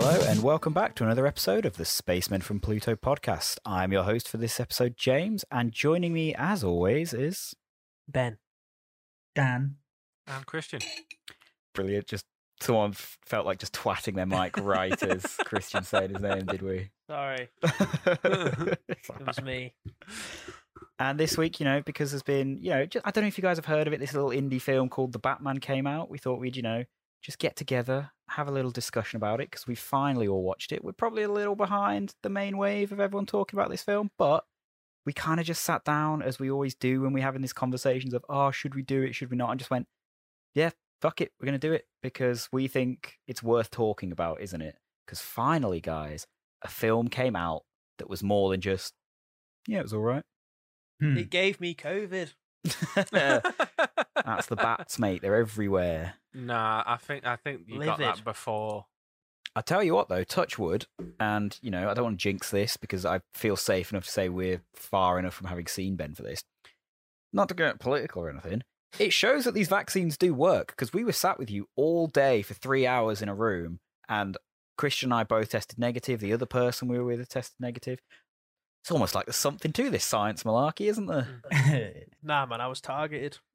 Hello, and welcome back to another episode of the Spacemen from Pluto podcast. I'm your host for this episode, James, and joining me, as always, is Ben. Dan. And Christian. brilliant. Just someone f- felt like just twatting their mic right as Christian said his name, did we? Sorry, it was me. And this week, you know, because there's been, you know, just, I don't know if you guys have heard of it, this little indie film called The Batman came out. We thought we'd, you know, just get together, have a little discussion about it because we finally all watched it. We're probably a little behind the main wave of everyone talking about this film, but we kind of just sat down as we always do when we're having these conversations of, oh, should we do it? Should we not? And just went, yeah, fuck it. We're going to do it because we think it's worth talking about, isn't it? Because finally, guys, a film came out that was more than just, yeah, it was all right. Hmm. It gave me COVID. That's the bats, mate. They're everywhere. nah, I think I think you got Livid. that before. I tell you what, though, touch wood, and you know, I don't want to jinx this because I feel safe enough to say we're far enough from having seen Ben for this. Not to get political or anything. It shows that these vaccines do work because we were sat with you all day for three hours in a room, and Christian and I both tested negative. The other person we were with tested negative. It's almost like there's something to this science malarkey, isn't there? Nah, man, I was targeted.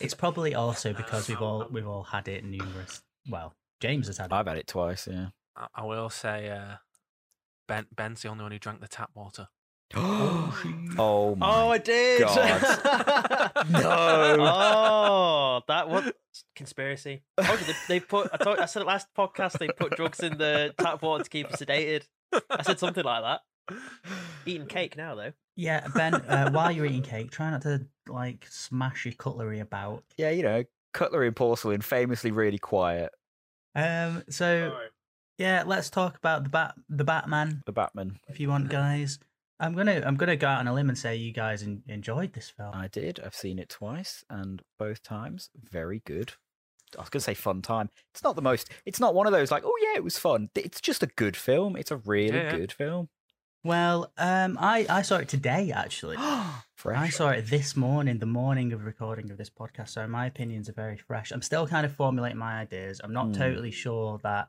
it's probably also because we've all we've all had it numerous. Well, James has had it. I've had it twice, yeah. I, I will say, uh, Ben Ben's the only one who drank the tap water. oh my Oh, I did. God. No. Oh, that was conspiracy. I told you, they, they put. I, told, I said it last podcast. They put drugs in the tap water to keep us sedated. I said something like that. Eating cake now though. Yeah, Ben. Uh, while you're eating cake, try not to like smash your cutlery about. Yeah, you know, cutlery and porcelain, famously really quiet. Um. So yeah, let's talk about the bat the Batman The Batman. if you want, guys. I'm gonna I'm gonna go out on a limb and say you guys en- enjoyed this film. I did. I've seen it twice, and both times very good. I was going to say fun time. It's not the most. It's not one of those like, oh yeah, it was fun. It's just a good film. It's a really Yeah, yeah. good film. Well, um, I I saw it today actually. Fresh. I saw it this morning, the morning of recording of this podcast. So my opinions are very fresh. I'm still kind of formulating my ideas. I'm not Hmm. totally sure that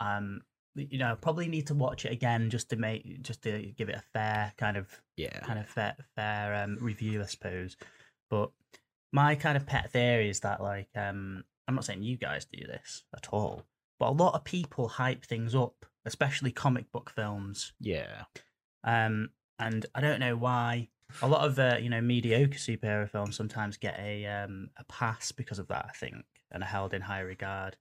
um you know, probably need to watch it again just to make just to give it a fair kind of Yeah. kind of fair fair um review, I suppose. But my kind of pet theory is that like um I'm not saying you guys do this at all, but a lot of people hype things up, especially comic book films Yeah. um, and I don't know why. A lot of uh, you know mediocre superhero films sometimes get a um, a pass because of that, I think, and are held in high regard.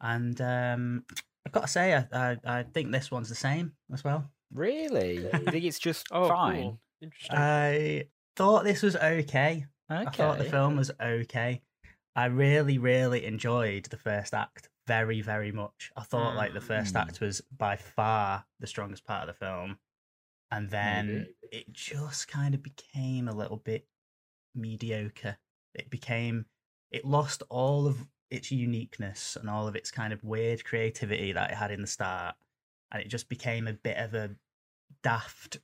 And um, I've got to say, I, I I think this one's the same as well. Really? You think it's just Oh, fine? cool. Interesting. I thought this was okay. Okay. I thought the film was okay. I really, really enjoyed the first act very, very much. I thought like the first Mm. act was by far the strongest part of the film. And then Maybe. it just kind of became a little bit mediocre. It became, it lost all of its uniqueness and all of its kind of weird creativity that it had in the start. And it just became a bit of a daft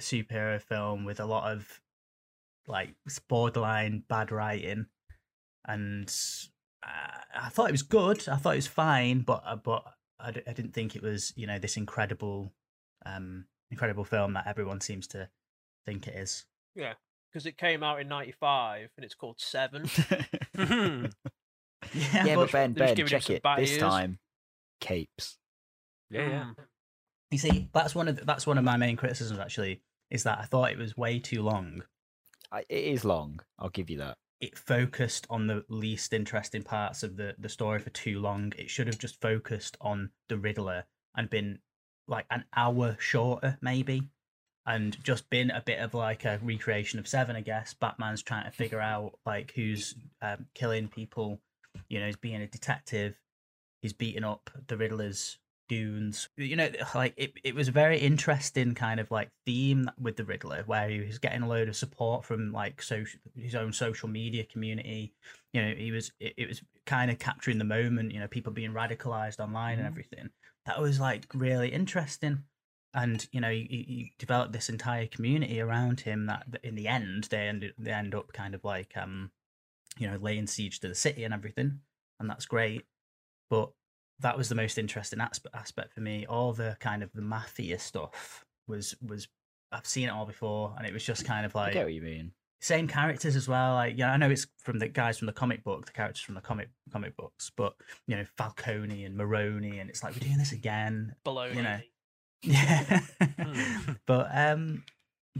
superhero film with a lot of like borderline bad writing, and uh, I thought it was good. I thought it was fine, but uh, but I, d- I didn't think it was you know this incredible, um, incredible film that everyone seems to think it is. yeah, because it came out in '95 and it's called Seven. Yeah, yeah, but Ben, Ben, just giving it check it. This ears. time, capes. yeah, yeah. Mm. you see, that's one of the, that's one of my main criticisms actually is that I thought it was way too long. I, it is long. I'll give you that. It focused on the least interesting parts of the the story for too long. It should have just focused on the Riddler and been like an hour shorter, maybe, and just been a bit of like a recreation of Seven, I guess. Batman's trying to figure out like who's um, killing people. You know, he's being a detective. He's beating up the Riddler's goons. You know, like it, it was a very interesting kind of like theme with the Riddler, where he was getting a load of support from like social his own social media community. You know, he was it, it was kind of capturing the moment. You know, people being radicalized online and Mhm. everything. That was like really interesting. And you know, he, he developed this entire community around him. That that in the end, they end they end up kind of like um, you know, laying siege to the city and everything, and that's great. But that was the most interesting aspect aspect for me. All the kind of the mafia stuff was was I've seen it all before, and it was just kind of I like get what you mean. same characters as well. Like, yeah, I know it's from the guys from the comic book, the characters from the comic comic books, but you know, Falcone and Maroni, and it's like we're doing this again. Below, You know. Yeah, Hmm. but um,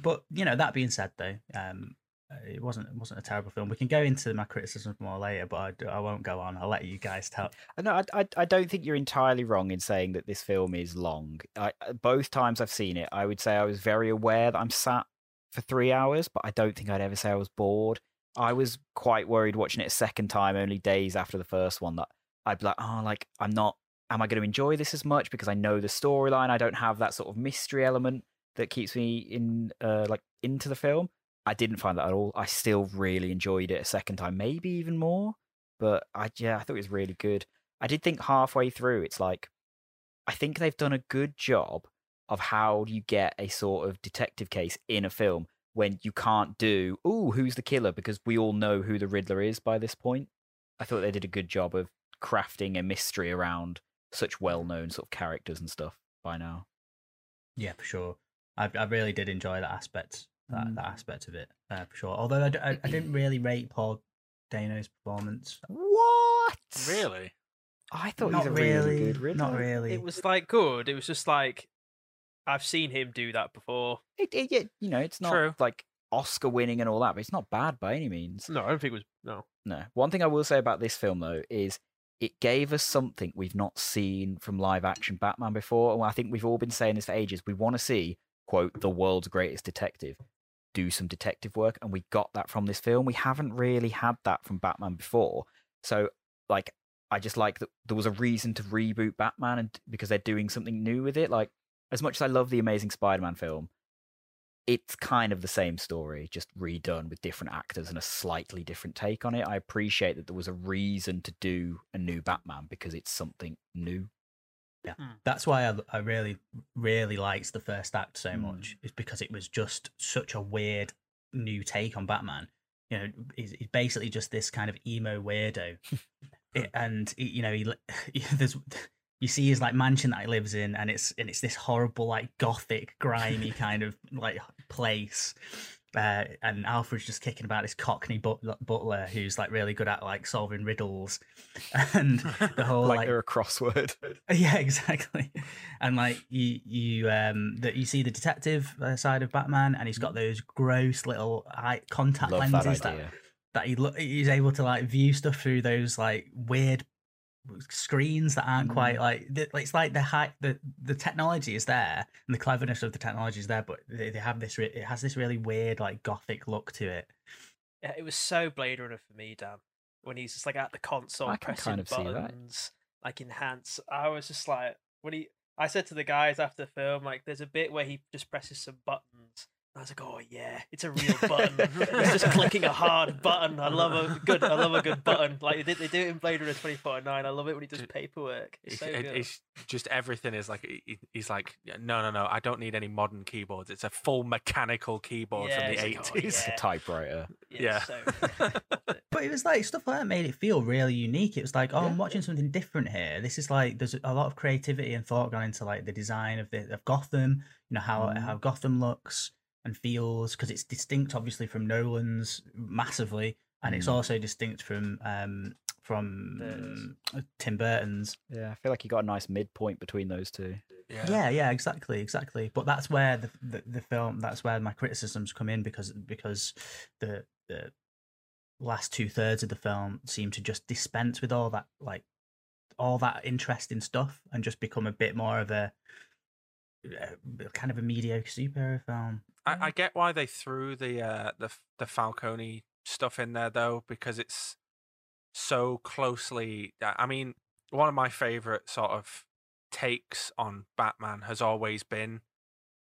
but you know, that being said, though, um, it wasn't it wasn't a terrible film. We can go into my criticism more later, but I won't go on. I'll let you guys tell. Uh, No, I, I, I don't think you're entirely wrong in saying that this film is long. I, uh, both times I've seen it, I would say I was very aware that I'm sat for three hours, but I don't think I'd ever say I was bored. I was quite worried watching it a second time, only days after the first one, that I'd be like, oh, like, I'm not, am I going to enjoy this as much because I know the storyline? I don't have that sort of mystery element that keeps me in, uh, like, into the film. I didn't find that at all. I still really enjoyed it a second time, maybe even more. But I, yeah, I thought it was really good. I did think halfway through, it's like, I think they've done a good job of how you get a sort of detective case in a film when you can't do, ooh, who's the killer? Because we all know who the Riddler is by this point. I thought they did a good job of crafting a mystery around such well known sort of characters and stuff by now. Yeah, for sure. I I really did enjoy that aspect that, Mm. that aspect of it uh, for sure. Although I, d- I- I didn't really rate Paul Dano's performance. What? Really? I thought not he's a really, really good Riddler. not really. It was like good. It was just like I've seen him do that before. It, it, it- you know, it's not True. like Oscar winning and all that, but it's not bad by any means. No, I don't think it was. No. No. One thing I will say about this film though is it gave us something we've not seen from live action Batman before. And I think we've all been saying this for ages. We want to see, quote, the world's greatest detective do some detective work. And we got that from this film. We haven't really had that from Batman before. So, like, I just like that there was a reason to reboot Batman and because they're doing something new with it. Like, as much as I love the Amazing Spider Man film, it's kind of the same story, just redone with different actors and a slightly different take on it. I appreciate that there was a reason to do a new Batman because it's something new. That's why I, I really, really liked the first act so Mm. much. Is because it was just such a weird new take on Batman. You know, he's, he's basically just this kind of emo weirdo, It- and he- you know, he li- there's you see his like mansion that he lives in, and it's and it's this horrible like gothic, grimy kind of like place. Uh, and Alfred's just kicking about this Cockney but- butler who's like really good at like solving riddles, and the whole like, like they're a crossword. yeah, exactly. And like you, you, um, that you see the detective uh, side of Batman, and he's got those gross little eye contact Love lenses that, idea. that he look, he's able to like view stuff through those like weird screens that aren't quite Mm. like it's like the high the the technology is there and the cleverness of the technology is there, but they, they have this re- it has this really weird like gothic look to it. Yeah, it was so Blade Runner for me, Dan. When he's just like at the console I pressing kind of buttons, like enhance. I was just like, when he, I said to the guys after the film, like, there's a bit where he just presses some buttons. I was like, oh yeah, it's a real button. it's just clicking a hard button. I love a good, I love a good button. Like they, they do it in Blade Runner 2049. I love it when he does paperwork. It's so It- it- good. it's just everything is like he- he- he's like no no no I don't need any modern keyboards it's a full mechanical keyboard Yeah, from it's the like, oh, 80s It's a Yeah. typewriter. yeah. so. But it was like stuff like that made it feel really unique. It was like, oh, I'm watching something different here. This is like there's a lot of creativity and thought gone into like the design of the of Gotham. You know how Mm. how Gotham looks and feels because it's distinct, obviously, from Nolan's massively, and it's Mm. also distinct from um from Burton's. uh, Tim Burton's. Yeah, I feel like you got a nice midpoint between those two. yeah Yeah, yeah, exactly, exactly. But that's where the, the the film that's where my criticisms come in because because the the last two thirds of the film seem to just dispense with all that like all that interesting stuff and just become a bit more of a uh, kind of a mediocre superhero film. I, I get why they threw the uh, the the Falcone stuff in there though, because it's so closely. I I mean, one of my favorite sort of takes on Batman has always been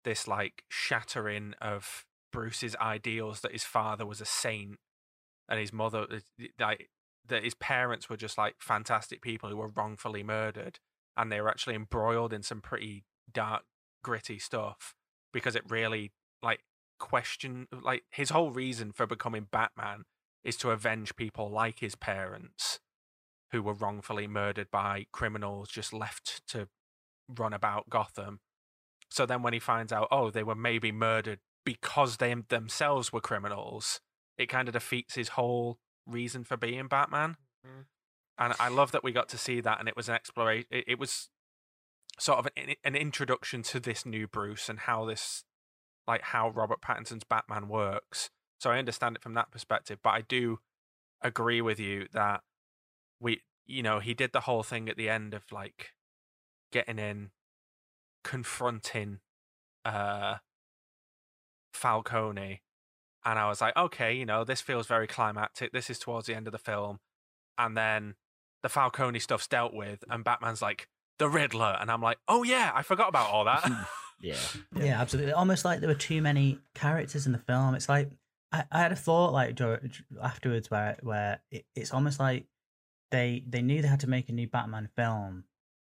this like shattering of Bruce's ideals that his father was a saint and his mother like that his parents were just like fantastic people who were wrongfully murdered and they were actually embroiled in some pretty dark gritty stuff because it really like question like his whole reason for becoming batman is to avenge people like his parents who were wrongfully murdered by criminals just left to run about Gotham. So then when he finds out, oh, they were maybe murdered because they themselves were criminals, it kind of defeats his whole reason for being Batman. Mhm. And I love that we got to see that, and it was an exploration. It, it was sort of an, an introduction to this new Bruce and how this, like how Robert Pattinson's Batman works. So I understand it from that perspective, but I do agree with you that we, you know, he did the whole thing at the end of like getting in, confronting uh Falcone, and I was like, okay, you know, this feels very climactic. This is towards the end of the film, and then the Falcone stuff's dealt with, and Batman's like the Riddler, and I'm like, oh yeah, I forgot about all that. Yeah. Yeah. absolutely. Almost like there were too many characters in the film. It's like I, I had a thought like dur- afterwards where where it, it's almost like they they knew they had to make a new Batman film,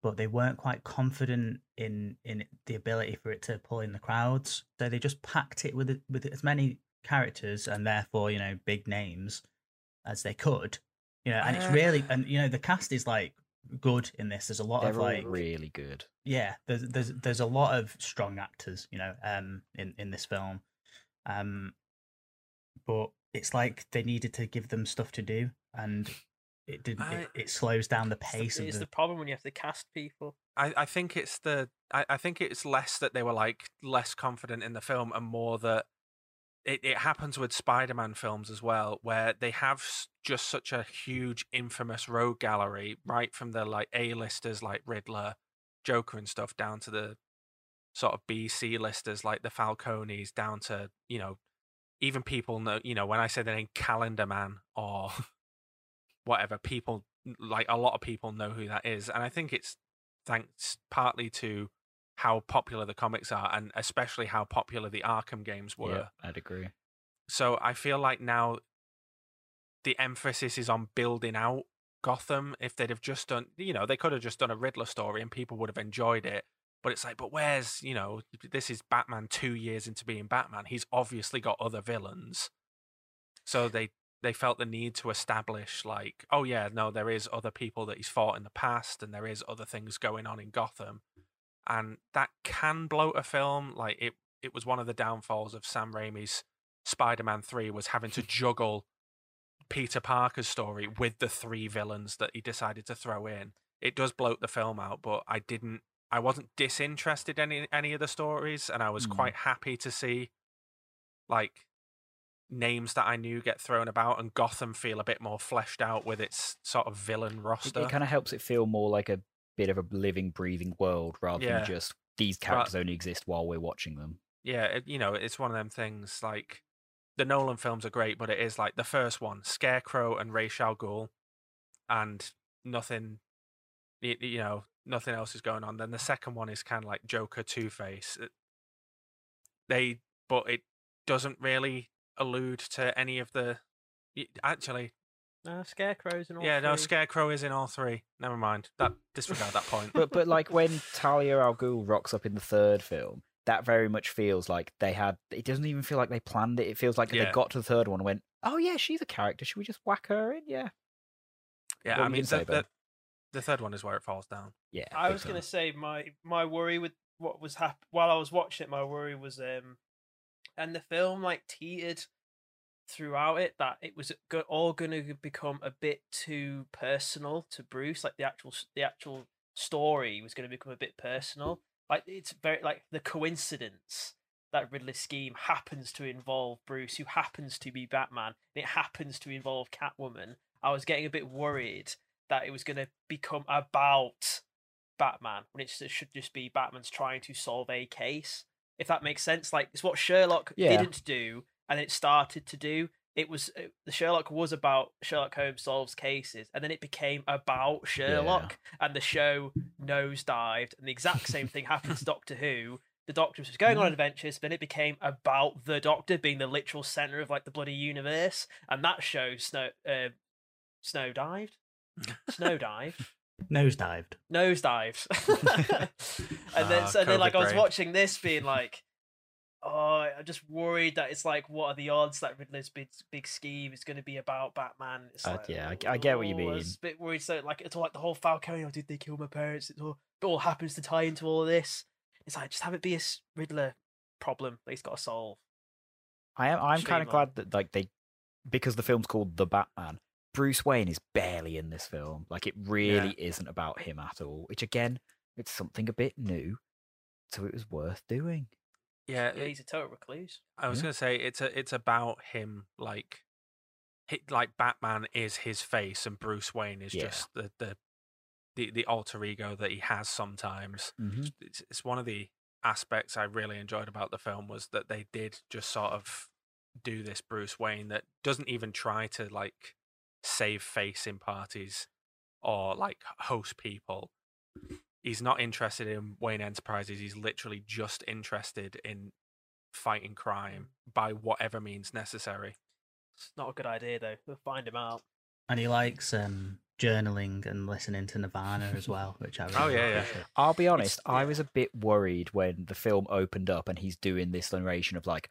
but they weren't quite confident in in the ability for it to pull in the crowds. So they just packed it with it- with as many characters and therefore you know big names as they could. You know, and it's Uh, really and you know the cast is like good in this. There's a lot They're of like really good. yeah there's there's there's a lot of strong actors you know um in in this film um but it's like they needed to give them stuff to do and it didn't I- it, it slows down the It's the- pace It's the, the problem when you have to cast people. I, I think it's the I, I think it's less that they were like less confident in the film and more that it, it happens with Spider-Man films as well, where they have just such a huge infamous rogue gallery, right from the like A-listers like Riddler, Joker and stuff, down to the sort of B C listers like the Falcones, down to, you know, even people know, you know, when I say the name Calendar Man or whatever, people like a lot of people know who that is. And I think it's thanks partly to how popular the comics are and especially how popular the Arkham games were. Yeah, I'd agree. So I feel like now the emphasis is on building out Gotham. If they'd have just done, you know, they could have just done a Riddler story and people would have enjoyed it. But it's like, but where's, you know, this is Batman two years into being Batman. He's obviously got other villains. So they they felt the need to establish like, oh yeah, no, there is other people that he's fought in the past and there is other things going on in Gotham. And that can bloat a film. Like it it was one of the downfalls of Sam Raimi's Spider-Man 3 was having to juggle Peter Parker's story with the three villains that he decided to throw in. It does bloat the film out, but I didn't I wasn't disinterested in any, any of the stories and I was Hmm. quite happy to see like names that I knew get thrown about and Gotham feel a bit more fleshed out with its sort of villain It, roster. it kind of helps it feel more like a bit of a living, breathing world rather Yeah. than just these characters only exist while we're watching them. yeah, it, you know, it's one of them things like the Nolan films are great, but it is like the first one, Scarecrow and Ra's al Ghul, and nothing, you know, nothing else is going on. Then the second one is kind of like Joker, Two Face. Uh, they, but it doesn't really allude to any of the. Actually, No, scarecrows and all. yeah, no, three. Scarecrow is in all three. Never mind. That disregard that point. But but like when Talia al Ghul rocks up in the third film, that very much feels like they had. It doesn't even feel like they planned it. It feels like Yeah. they got to the third one and went, "Oh yeah, she's a character. Should we just whack her in?" Yeah, yeah, what I you mean, gonna say, the, Ben? the, the third one is where it falls down. yeah. I big was gonna say my my worry with what was hap- while I was watching it. My worry was um, and the film like teetered throughout it that it was all gonna become a bit too personal to Bruce. Like the actual the actual story was gonna become a bit personal. Like it's very like the coincidence that Riddler scheme happens to involve Bruce, who happens to be Batman. And it happens to involve Catwoman. I was getting a bit worried that it was going to become about Batman when it should just be Batman's trying to solve a case. If that makes sense, like it's what Sherlock Yeah. didn't do, and it started to do. It was uh, the Sherlock was about Sherlock Holmes solves cases, and then it became about Sherlock, and the show nosedived. And the exact same thing happened to Doctor Who. The Doctor was going on adventures, then it became about the Doctor being the literal center of like the bloody universe, and that show snow uh, snow dived, snow dived nosedived. nosedived. and then, Ah, so then, like, I was brain. watching this, being like, oh, I'm just worried that it's like, what are the odds that Riddler's big big scheme is going to be about Batman? It's Uh, like, yeah, I get what you oh, mean. I was a bit worried. So like, it's all like the whole Falcone. Oh, did they kill my parents? It all, it all happens to tie into all of this. It's like just have it be a Riddler problem that he's got to solve. I am. I'm kind of glad that like they, because the film's called The Batman. Bruce Wayne is barely in this film. Like it really isn't about him at all. Which again, it's something a bit new, so it was worth doing. Yeah, Yeah, it- he's a total recluse. I was Yeah. gonna say it's a it's about him like, like Batman is his face and Bruce Wayne is Yeah. just the, the the the alter ego that he has sometimes. Mm-hmm. It's, it's one of the aspects I really enjoyed about the film was that they did just sort of do this Bruce Wayne that doesn't even try to like save face in parties or like host people. He's not interested in Wayne Enterprises. He's literally just interested in fighting crime by whatever means necessary. It's not a good idea though. We'll find him out. And he likes um, journaling and listening to Nirvana as well, which I really oh yeah, yeah. I'll be honest, I was a bit worried when the film opened up and he's doing this narration of like,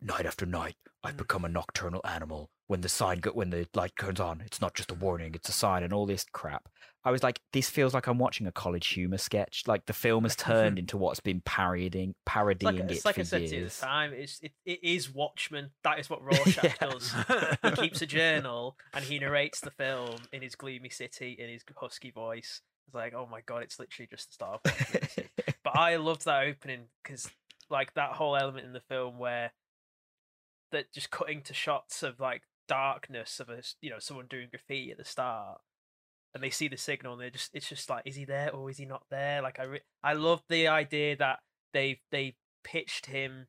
night after night, I've Mm. become a nocturnal animal. When the sign, go- when the light turns on, it's not just a warning; it's a sign, and all this crap. I was like, this feels like I'm watching a college humor sketch. Like the film has turned into what's been parodying, It's parodying like, it it's like for I said to you at the time. It's it, it is Watchmen. That is what Rorschach Yeah. does. He keeps a journal and he narrates the film in his gloomy city in his husky voice. It's like, oh my god, it's literally just the start of Watchmen. this is- but I loved that opening because, like, that whole element in the film where that just cutting to shots of like darkness of a you know someone doing graffiti at the start, and they see the signal and they're just it's just like, is he there or is he not there? Like, I re- I love the idea that they they pitched him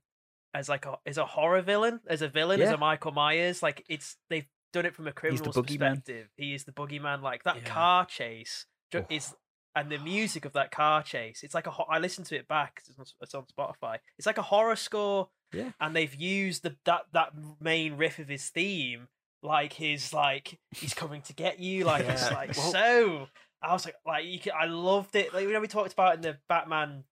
as like a as a horror villain, as a villain, as a Michael Myers. Like, it's they've done it from a criminal's boogeyman. perspective. He is the boogeyman. Like that Yeah. car chase Oh. is and the music of that car chase it's like a ho- i listened to it back it's on, it's on spotify it's like a horror score Yeah. and they've used the that that main riff of his theme like his like he's coming to get you like it's like Well- so i was like like you can, i loved it like you know we talked about in the batman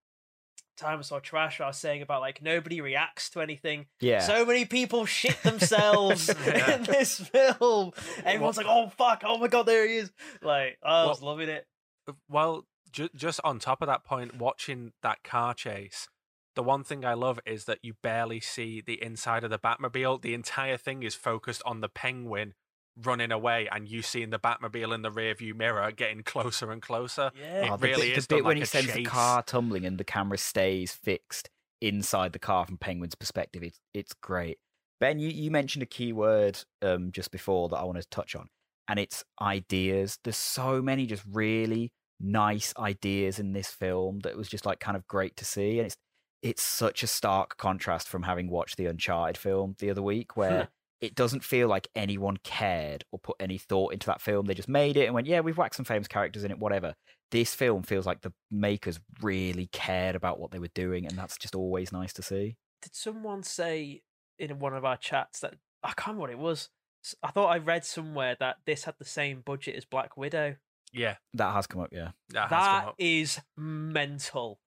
time saw trash i was saying about like nobody reacts to anything yeah, so many people shit themselves Yeah. in this film. Everyone's like, "Oh fuck! Oh my god, there he is!" Like, I was loving it. Well, ju- just on top of that point, watching that car chase, the one thing I love is that you barely see the inside of the Batmobile. The entire thing is focused on the penguin running away, and you seeing the Batmobile in the rearview mirror getting closer and closer. Yeah, It Oh, the really bit, is the bit done when like he a sends the car tumbling and the camera stays fixed inside the car from Penguin's perspective. It's it's great. Ben, you, you mentioned a key word um, just before that I want to touch on, and it's ideas. There's so many just really nice ideas in this film that it was just like kind of great to see, and it's it's such a stark contrast from having watched the Uncharted film the other week, where it doesn't feel like anyone cared or put any thought into that film. They just made it and went, yeah, we've whacked some famous characters in it, whatever. This film feels like the makers really cared about what they were doing, and that's just always nice to see. Did someone say in one of our chats that I can't remember what it was? I thought I read somewhere that this had the same budget as Black Widow. Yeah, That has come up, yeah. that, has come That up. is mental.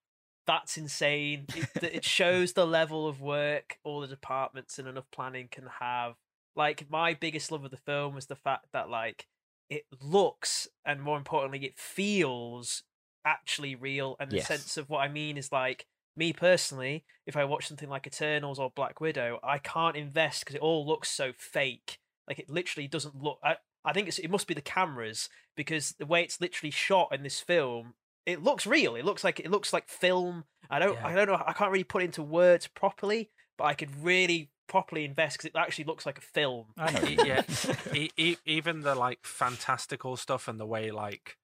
That's insane. It, it shows the level of work all the departments and enough planning can have. Like my biggest love of the film was the fact that like it looks and more importantly it feels actually real. And the Yes. sense of what I mean is like me personally, if I watch something like Eternals or Black Widow, I can't invest because it all looks so fake. Like it literally doesn't look. I, I think it's, it must be the cameras because the way it's literally shot in this film, it looks real. It looks like it looks like film. I don't. Yeah. I don't know. I can't really put it into words properly, but I could really properly invest because it actually looks like a film. I know. what you mean. yeah, e- e- even the like fantastical stuff and the way like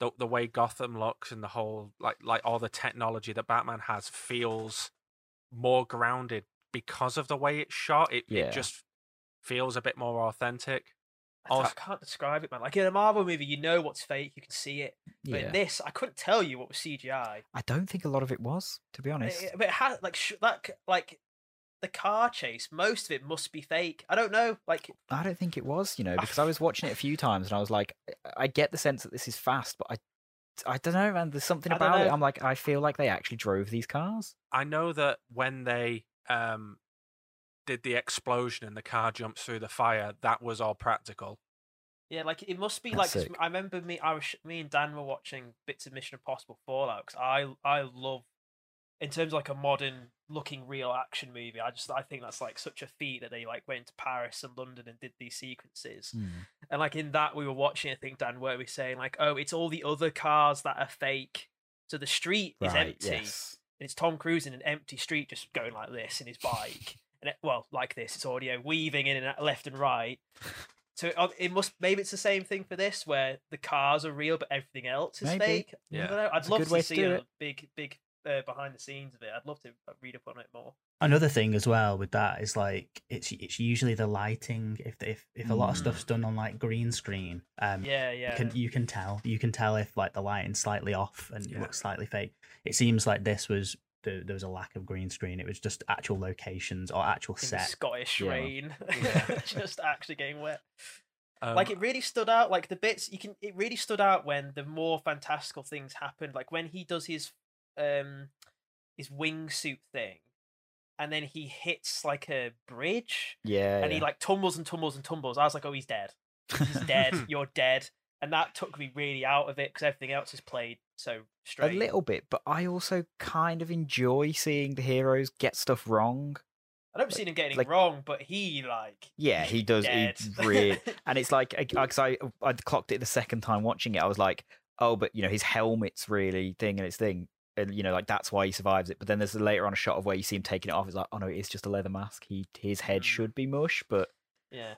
the the way Gotham looks and the whole like like all the technology that Batman has feels more grounded because of the way it's shot. It Yeah. it just feels a bit more authentic. I, Also- I can't describe it, man. Like in a Marvel movie, you know what's fake. You can see it. But yeah. in this, I couldn't tell you what was CGI. I don't think a lot of it was, to be honest. It, but it has like sh- that like the car chase. Most of it must be fake. I don't know. Like I don't think it was, you know, because I was watching it a few times and I was like, I get the sense that this is fast, but I, I don't know, man. There's something about it. I'm like, I feel like they actually drove these cars. I know that when they um did the explosion and the car jumps through the fire, that was all practical. Yeah, like it must be That's like 'cause. I remember me, I was me and Dan were watching bits of Mission Impossible Fallout because I I love in terms of like a modern looking real action movie. I just I think that's like such a feat that they like went to Paris and London and did these sequences. Hmm. And like in that we were watching, I think Dan, where we saying like, oh, it's all the other cars that are fake. So the street is empty. Yes. And it's Tom Cruise in an empty street just going like this in his bike. And it, well, like this, it's audio weaving in and out, left and right. So it, it must maybe it's the same thing for this where the cars are real but everything else is Maybe. fake. Yeah. I don't know. I'd It's a love good to way to see do a it. big big uh, behind the scenes of it. I'd love to uh, read up on it more. Another thing as well with that is like it's it's usually the lighting. If if if a lot of Mm. stuff's done on like green screen, um, Yeah, yeah. you can you can tell you can tell if like the lighting's slightly off and it Yeah. looks slightly fake. It seems like this was the, there was a lack of green screen. It was just actual locations or actual in set. Scottish Yeah. rain, Yeah. just actually getting wet. Um, like it really stood out like the bits you can it really stood out when the more fantastical things happened like when he does his um his wingsuit thing and then he hits like a bridge Yeah. and he like tumbles and tumbles and tumbles i was like oh he's dead he's dead you're dead and that took me really out of it because everything else is played so straight. a little bit, but I also kind of enjoy seeing the heroes get stuff wrong. i don't see him getting like- wrong but he like Yeah, he does. dead. He really, and it's like because I I clocked it the second time watching it. I was like, oh, but you know his helmet's really thing and its thing, and you know like that's why he survives it. But then there's a later on a shot of where you see him taking it off. It's like, oh no, it's just a leather mask. He his head Mm. should be mush, but yeah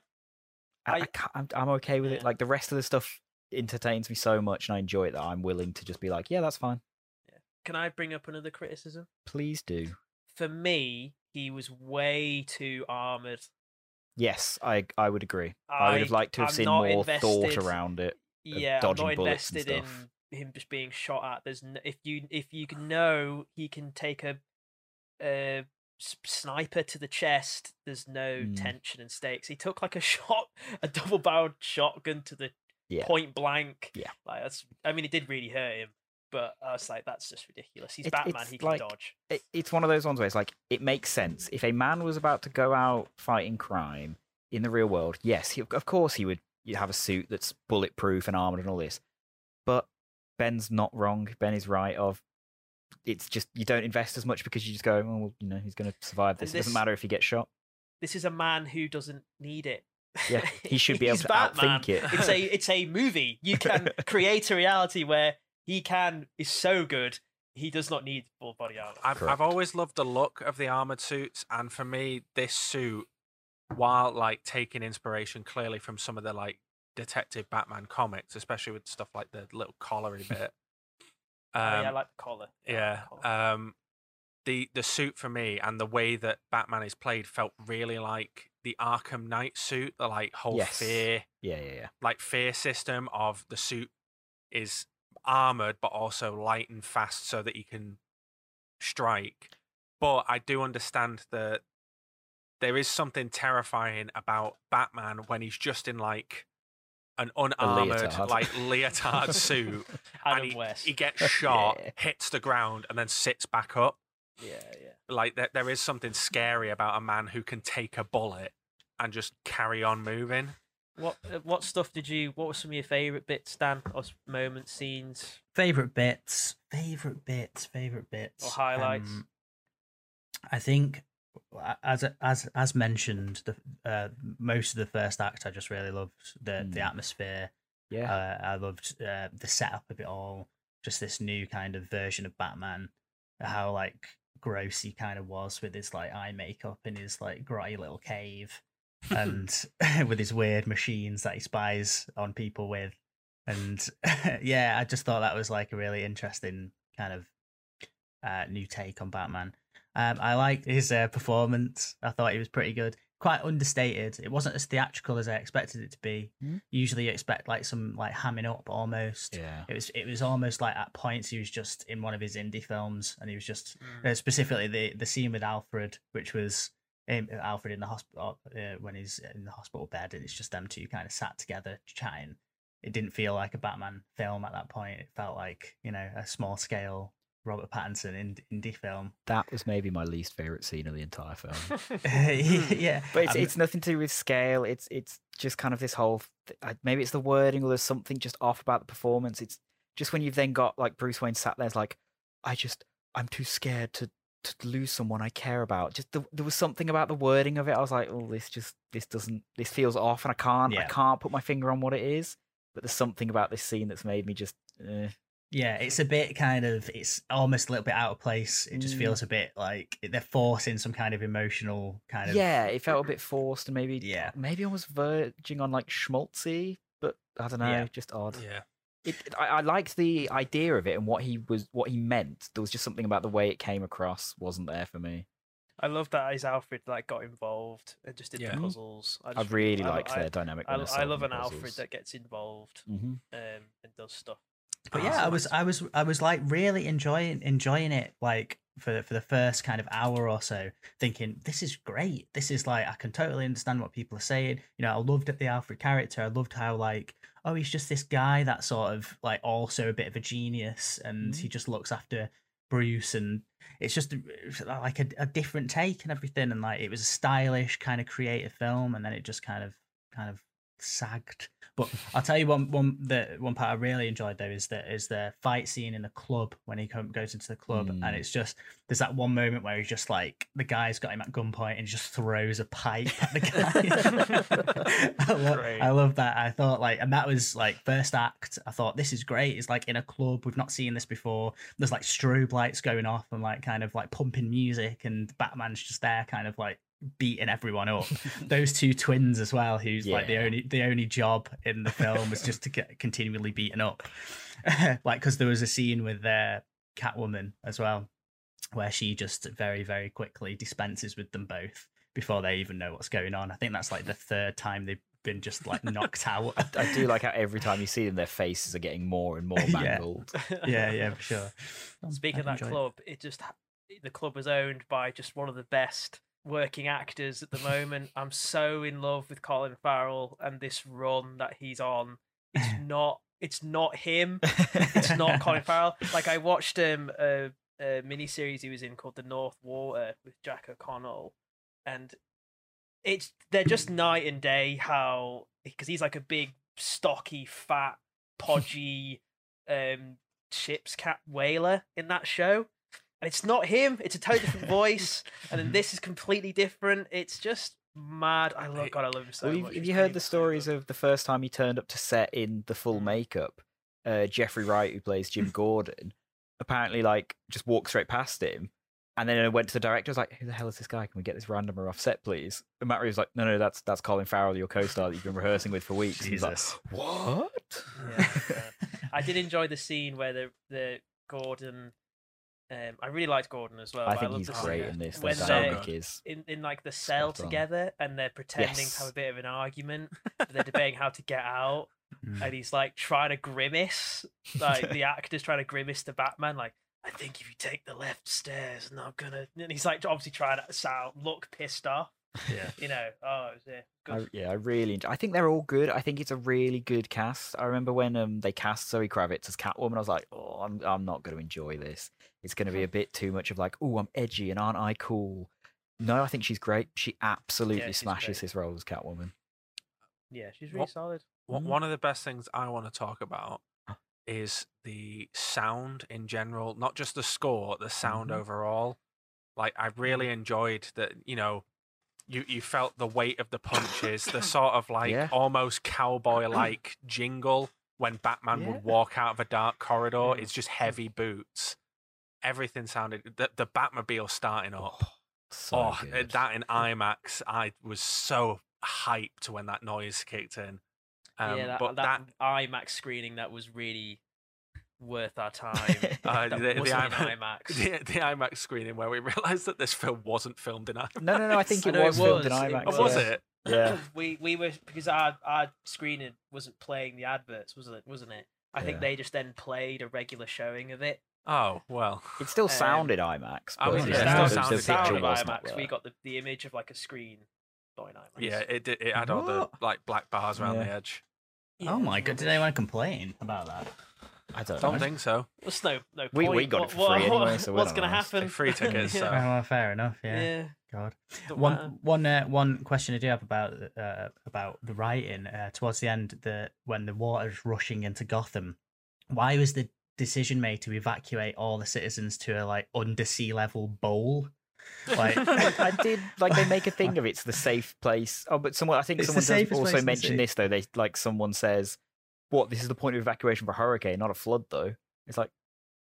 I, I I- can't, I'm, I'm okay with it. Like the rest of the stuff entertains me so much, and I enjoy it that I'm willing to just be like, yeah, that's fine. can i bring up another criticism Please do. for me he was way too armored Yes, I I would agree. I, would have liked to have I'm seen more thought around it. yeah, I'm dodging not invested in him just being shot at. There's no, if you if you can know he can take a, a sniper to the chest. There's no Mm. tension and stakes. He took like a shot, a double barreled shotgun to the Yeah. point blank. Yeah. like that's. I mean, it did really hurt him, but I was like, that's just ridiculous. He's It- Batman. He can like- dodge. it, it's one of those ones where it's like it makes sense if a man was about to go out fighting crime in the real world yes he, of course he would you have a suit that's bulletproof and armored and all this but ben's not wrong ben is right of it's just you don't invest as much because you just go oh, well you know he's going to survive this. And it doesn't matter if he gets shot This is a man who doesn't need it. Yeah, he should be able to Batman. outthink it. it's a it's a movie. You can create a reality where he can is so good he does not need full body armor. I've, I've always loved the look of the armored suits, and for me, this suit, while like taking inspiration clearly from some of the like Detective Batman comics, especially with stuff like the little collary bit. Oh, yeah, I um, like the collar. I like yeah, the collar. um, the the suit for me and the way that Batman is played felt really like the Arkham Knight suit. The like whole Yes. fear, yeah yeah yeah like fear system of the suit is armored but also light and fast so that he can strike. But I do understand that there is something terrifying about Batman when he's just in like an unarmored leotard. like leotard suit Adam and he, West. he gets shot, Yeah. hits the ground and then sits back up. Yeah, yeah. Like there, there is something scary about a man who can take a bullet and just carry on moving. What uh, what stuff did you? What were some of your favorite bits, Dan? Or s- moments, scenes? Favorite bits, favorite bits, favorite bits, or highlights? Um, I think, as as as mentioned, the uh, most of the first act I just really loved the the Mm. atmosphere. yeah Uh, I loved uh, the setup of it all. Just this new kind of version of Batman. How like gross he kind of was with his like eye makeup in his like grotty little cave, and with his weird machines that he spies on people with. And yeah, I just thought that was like a really interesting kind of uh, new take on Batman. Um, I liked his uh, performance. I thought he was pretty good. Quite understated. It wasn't as theatrical as I expected it to be. Hmm. Usually, you expect like some like hamming up almost. yeah It was it was almost like at points he was just in one of his indie films, and he was just Mm. uh, specifically the the scene with Alfred, which was um, Alfred in the hospital uh, when he's in the hospital bed, and it's just them two kind of sat together chatting. It didn't feel like a Batman film at that point. It felt like you know a small scale Robert Pattinson in indie film. That was maybe my least favorite scene of the entire film. yeah, But it's, Um, it's nothing to do with scale. It's it's just kind of this whole th- maybe it's the wording or there's something just off about the performance. It's just when you've then got like Bruce Wayne sat there, it's like I just I'm too scared to to lose someone I care about. Just the, there was something about the wording of it. I was like, oh, this just this doesn't this feels off, and I can't I can't put my finger on what it is. But there's something about this scene that's made me just. Eh. Yeah, it's a bit kind of it's almost a little bit out of place. It just Mm. feels a bit like they're forcing some kind of emotional kind of Yeah, it felt a bit forced and maybe Yeah. maybe almost verging on like schmaltzy, but I don't know, Yeah. just odd. yeah. it, it- I, I liked the idea of it and what he was what he meant. There was just something about the way it came across wasn't there for me. I love that his Alfred like got involved and just did Yeah. the puzzles. I, I just, really I, liked I, their dynamic. I, I love an Alfred that gets involved hmm um, and does stuff. But Ah, yeah, so I was, it's- I was, I was like really enjoying enjoying it, like for for the first kind of hour or so, thinking this is great. This is like I can totally understand what people are saying. You know, I loved the Alfred character. I loved how like oh he's just this guy that sort of like also a bit of a genius, and he just looks after Bruce, and it's just like a, a different take and everything. And like it was a stylish kind of creative film, and then it just kind of kind of sagged. But I'll tell you one one the one part I really enjoyed though is the is the fight scene in the club when he come, goes into the club Mm. and it's just there's that one moment where he's just like the guy's got him at gunpoint and he just throws a pipe at the guy. I, love, I love that. I thought like and that was like first act. I thought this is great. It's like in a club. We've not seen this before. There's like strobe lights going off and like kind of like pumping music and Batman's just there kind of like beating everyone up. Those two twins as well who's like the only the only job in the film was just to get continually beaten up. Like because there was a scene with their catwoman as well where she just very very quickly dispenses with them both before they even know what's going on. I think that's like the third time they've been just like knocked out. I do like how every time you see them, their faces are getting more and more mangled. yeah yeah for sure. Speaking of I that enjoyed it. club, it just the club was owned by just one of the best working actors at the moment. I'm so in love with Colin Farrell and this run that he's on. It's not it's not him. It's not Colin Farrell. Like I watched um a, a mini series he was in called The North Water with Jack O'Connell, and it's they're just night and day. How because he's like a big, stocky, fat, podgy, um, ship's cat whaler in that show, and it's not him. It's a totally different voice, and then this is completely different. It's just mad. I love God. I love him so well, much. have, you heard the stories of the first time he turned up to set in the full Mm. makeup? Uh, Jeffrey Wright, who plays Jim Gordon, apparently like just walked straight past him, and then I went to the director. I was like, "Who the hell is this guy? Can we get this randomer off set, please?" And Matt Reeves was like, "No, no, that's that's Colin Farrell, your co-star that you've been rehearsing with for weeks." He's like, Jesus. "What?" Yeah, yeah. I did enjoy the scene where the the Gordon. Um, I really liked Gordon as well. I think love he's great scene in this. when The they're- in, in like the cell together, and they're pretending to have a bit of an argument. they're debating how to get out, Mm. and he's like trying to grimace, like the actor's trying to grimace to Batman, like. I think if you take the left stairs, and I'm gonna, and he's like obviously trying to sound look pissed off, yeah you know. Oh, it was, yeah, I, yeah, I really. Enjoy, I think they're all good. I think it's a really good cast. I remember when um they cast Zoe Kravitz as Catwoman. I was like, oh, I'm I'm not going to enjoy this. It's going to be a bit too much of like, oh, I'm edgy and aren't I cool? No, I think she's great. She absolutely she's smashes great. his role as Catwoman. yeah, she's really What- solid. One Mhm. one of the best things I want to talk about is the sound in general, not just the score, the sound Mhm. overall. Like I really enjoyed that, you know, you you felt the weight of the punches, the sort of like Yeah. almost cowboy like jingle when Batman Yeah. would walk out of a dark corridor. Mm. It's just heavy boots. Everything sounded the, the Batmobile starting up. So oh, uh, that in IMAX, I was so hyped when that noise kicked in. Um, yeah, that, but that, IMAX screening that was really worth our time. Uh, the- the IMAX IMAX. the, the IMAX screening where we realized that this film wasn't filmed in IMAX. No, no, no. I think I it know it was filmed in was, it IMAX. Oh, was yeah. it? Yeah. we we were because our our screening wasn't playing the adverts, wasn't it? Wasn't it? I think they just then played a regular showing of it. Oh well. It still Um, sounded IMAX. I mean, yeah, it still the sounded picture sound of IMAX. We got the, the image of like a screen going IMAX. Yeah, it did. It had all the like black bars around the edge. Yeah, oh my god did anyone complain about that I don't, Don't know. think so. There's no no We- point. we got it for what- free what- anyway, so we're what's not gonna asked. happen? Free tickets, yeah. so- Oh, well, fair enough. yeah. Yeah. God. Don't matter. One one uh, one question I do have about uh, about the writing uh, towards the end, the when the water's rushing into Gotham, why was the decision made to evacuate all the citizens to a like under sea level bowl? Like, I did like they make a thing of it's the safe place. Oh, but someone I think It's the someone does safest place also in the mention city. this though. They like someone says, "What? This is the point of evacuation for a hurricane, not a flood, though." It's like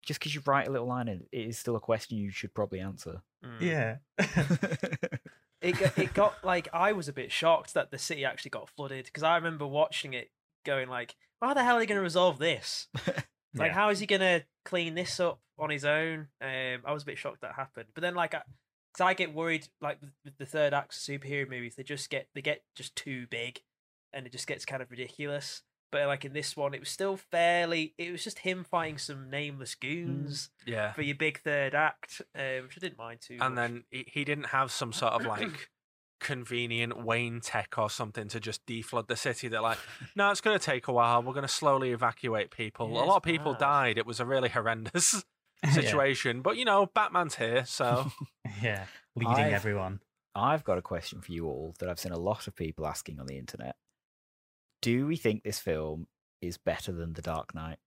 just because you write a little line, in, it is still a question you should probably answer. Mm. yeah. it got, it got like I was a bit shocked that the city actually got flooded because I remember watching it going like, how the hell are they going to resolve this? Like, Yeah. how is he going to clean this up on his own? Um, I was a bit shocked that happened, but then like, because I, get worried like with, with the third act of superhero movies, they just get they get just too big, and it just gets kind of ridiculous. But like in this one, it was still fairly. It was just him fighting some nameless goons Yeah. for your big third act, um, which I didn't mind too. And much. then he, he didn't have some sort of like convenient Wayne tech or something to just deflood the city. They're like, no, it's going to take a while. We're going to slowly evacuate people. Yeah, a lot of people bad. died. It was a really horrendous Yeah. situation. But you know, Batman's here, so Yeah, leading I've- everyone. I've got a question for you all that I've seen a lot of people asking on the internet. Do we think this film is better than The Dark Knight?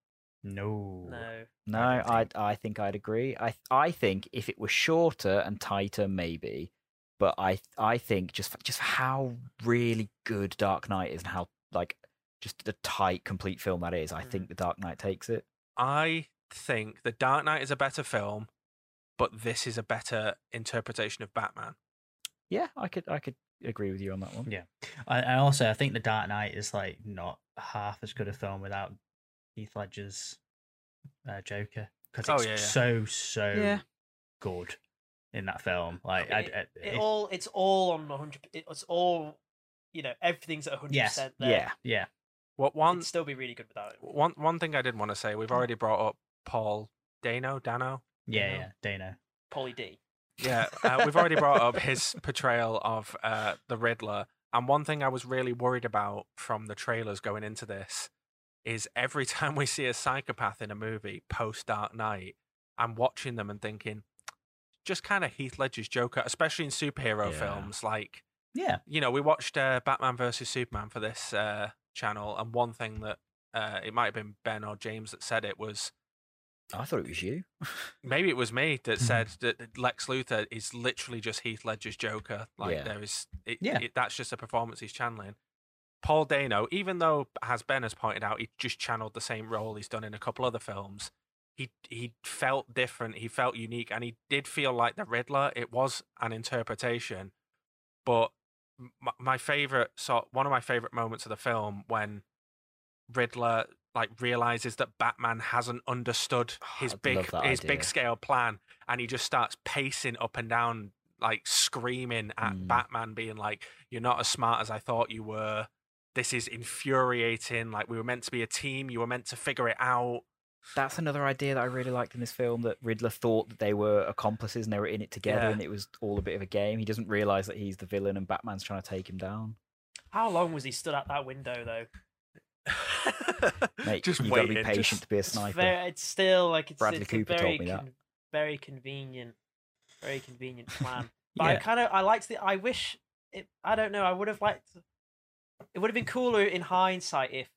No. no, No, I think- I think I'd agree. I I think if it was shorter and tighter, maybe, but I I think just just how really good Dark Knight is and how like just the tight, complete film that is. I Mhm. think The Dark Knight takes it. I think The Dark Knight is a better film, but this is a better interpretation of Batman. Yeah, I could I could agree with you on that one. Yeah. I, I also I think The Dark Knight is like not half as good a film without Heath Ledger's uh, Joker because Oh, it's yeah, yeah. so so Yeah. good in that film. Like I, it, I- it if- all it's all on 100 it's all you know everything's at 100% Yes, there Yeah, yeah, What one it'd still be really good without it one one thing I did want to say, we've already brought up Paul Dano, Dano. yeah, know? yeah, Dano. Polly D Yeah, uh, we've already brought up his portrayal of uh, the Riddler. And one thing I was really worried about from the trailers going into this is every time we see a psychopath in a movie post Dark Knight, I'm watching them and thinking, just kind of Heath Ledger's Joker, especially in superhero Yeah. films. Like, Yeah, you know, we watched uh, Batman versus Superman for this uh, channel, and one thing that uh, it might have been Ben or James that said it was I thought it was you. maybe it was me that Mhm. said that Lex Luthor is literally just Heath Ledger's Joker. Like Yeah. there is, it, Yeah. it- that's just a performance he's channeling. Paul Dano, even though as Ben has pointed out, he just channeled the same role he's done in a couple other films. He he felt different. He felt unique, and he did feel like the Riddler. It was an interpretation, but my, my favorite sort, one of my favorite moments of the film when Riddler like realizes that Batman hasn't understood Oh, his I big his idea. big scale plan, and he just starts pacing up and down, like screaming at Mm. Batman, being like, "You're not as smart as I thought you were. This is infuriating. Like we were meant to be a team. You were meant to figure it out." That's another idea that I really liked in this film. That Riddler thought that they were accomplices and they were in it together, Yeah. and it was all a bit of a game. He doesn't realize that he's the villain, and Batman's trying to take him down. how long was he stood at that window though Mate, just you got to be patient just- to be a it's, sniper. very, it's still like it's, Bradley it's Cooper a told very me that. con- very convenient very convenient plan but I kind of I liked the I wish it I don't know I would have liked it would have been cooler in hindsight if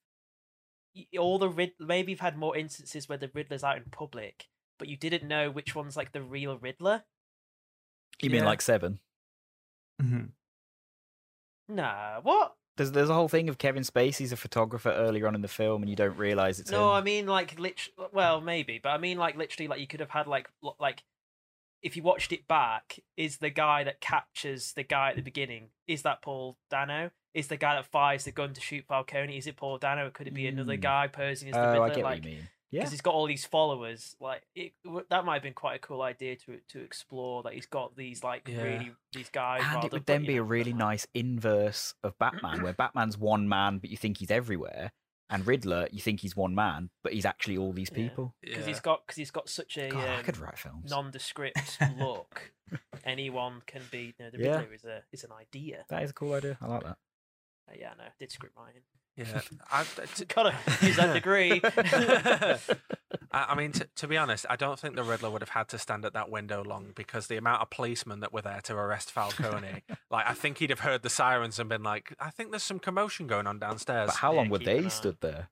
all the Rid- maybe you've had more instances where the Riddler's out in public but you didn't know which one's like the real Riddler You mean Yeah. like Seven? mm-hmm. nah what There's there's a whole thing of Kevin Spacey's a photographer earlier on in the film, and you don't realize it's no, him. I mean like lit. Well, maybe, but I mean like literally, like you could have had like like if you watched it back, is the guy that captures the guy at the beginning? Is that Paul Dano? Is the guy that fires the gun to shoot Falcone? Is it Paul Dano? Or could it be another Mm. guy posing as the oh, get like, what you mean. Because Yeah, he's got all these followers. Like it, w- that might have been quite a cool idea to to explore. That he's got these like Yeah. really these guys. and it would but, then you be know, a really nice inverse of Batman, where Batman's one man, but you think he's everywhere, and Riddler, you think he's one man, but he's actually all these people. because Yeah. he's got because he's got such a God, I um, could write films. nondescript look. Anyone can be. You know, the Yeah. Riddler is a is an idea. That is a cool idea. I like that. Uh, yeah, no, did script writing. Yeah, I, t- Gotta use that degree. I, I mean, t- to be honest, I don't think the Riddler would have had to stand at that window long because the amount of policemen that were there to arrest Falcone, like I think he'd have heard the sirens and been like, "I think there's some commotion going on downstairs." But how Yeah, long were they stood there?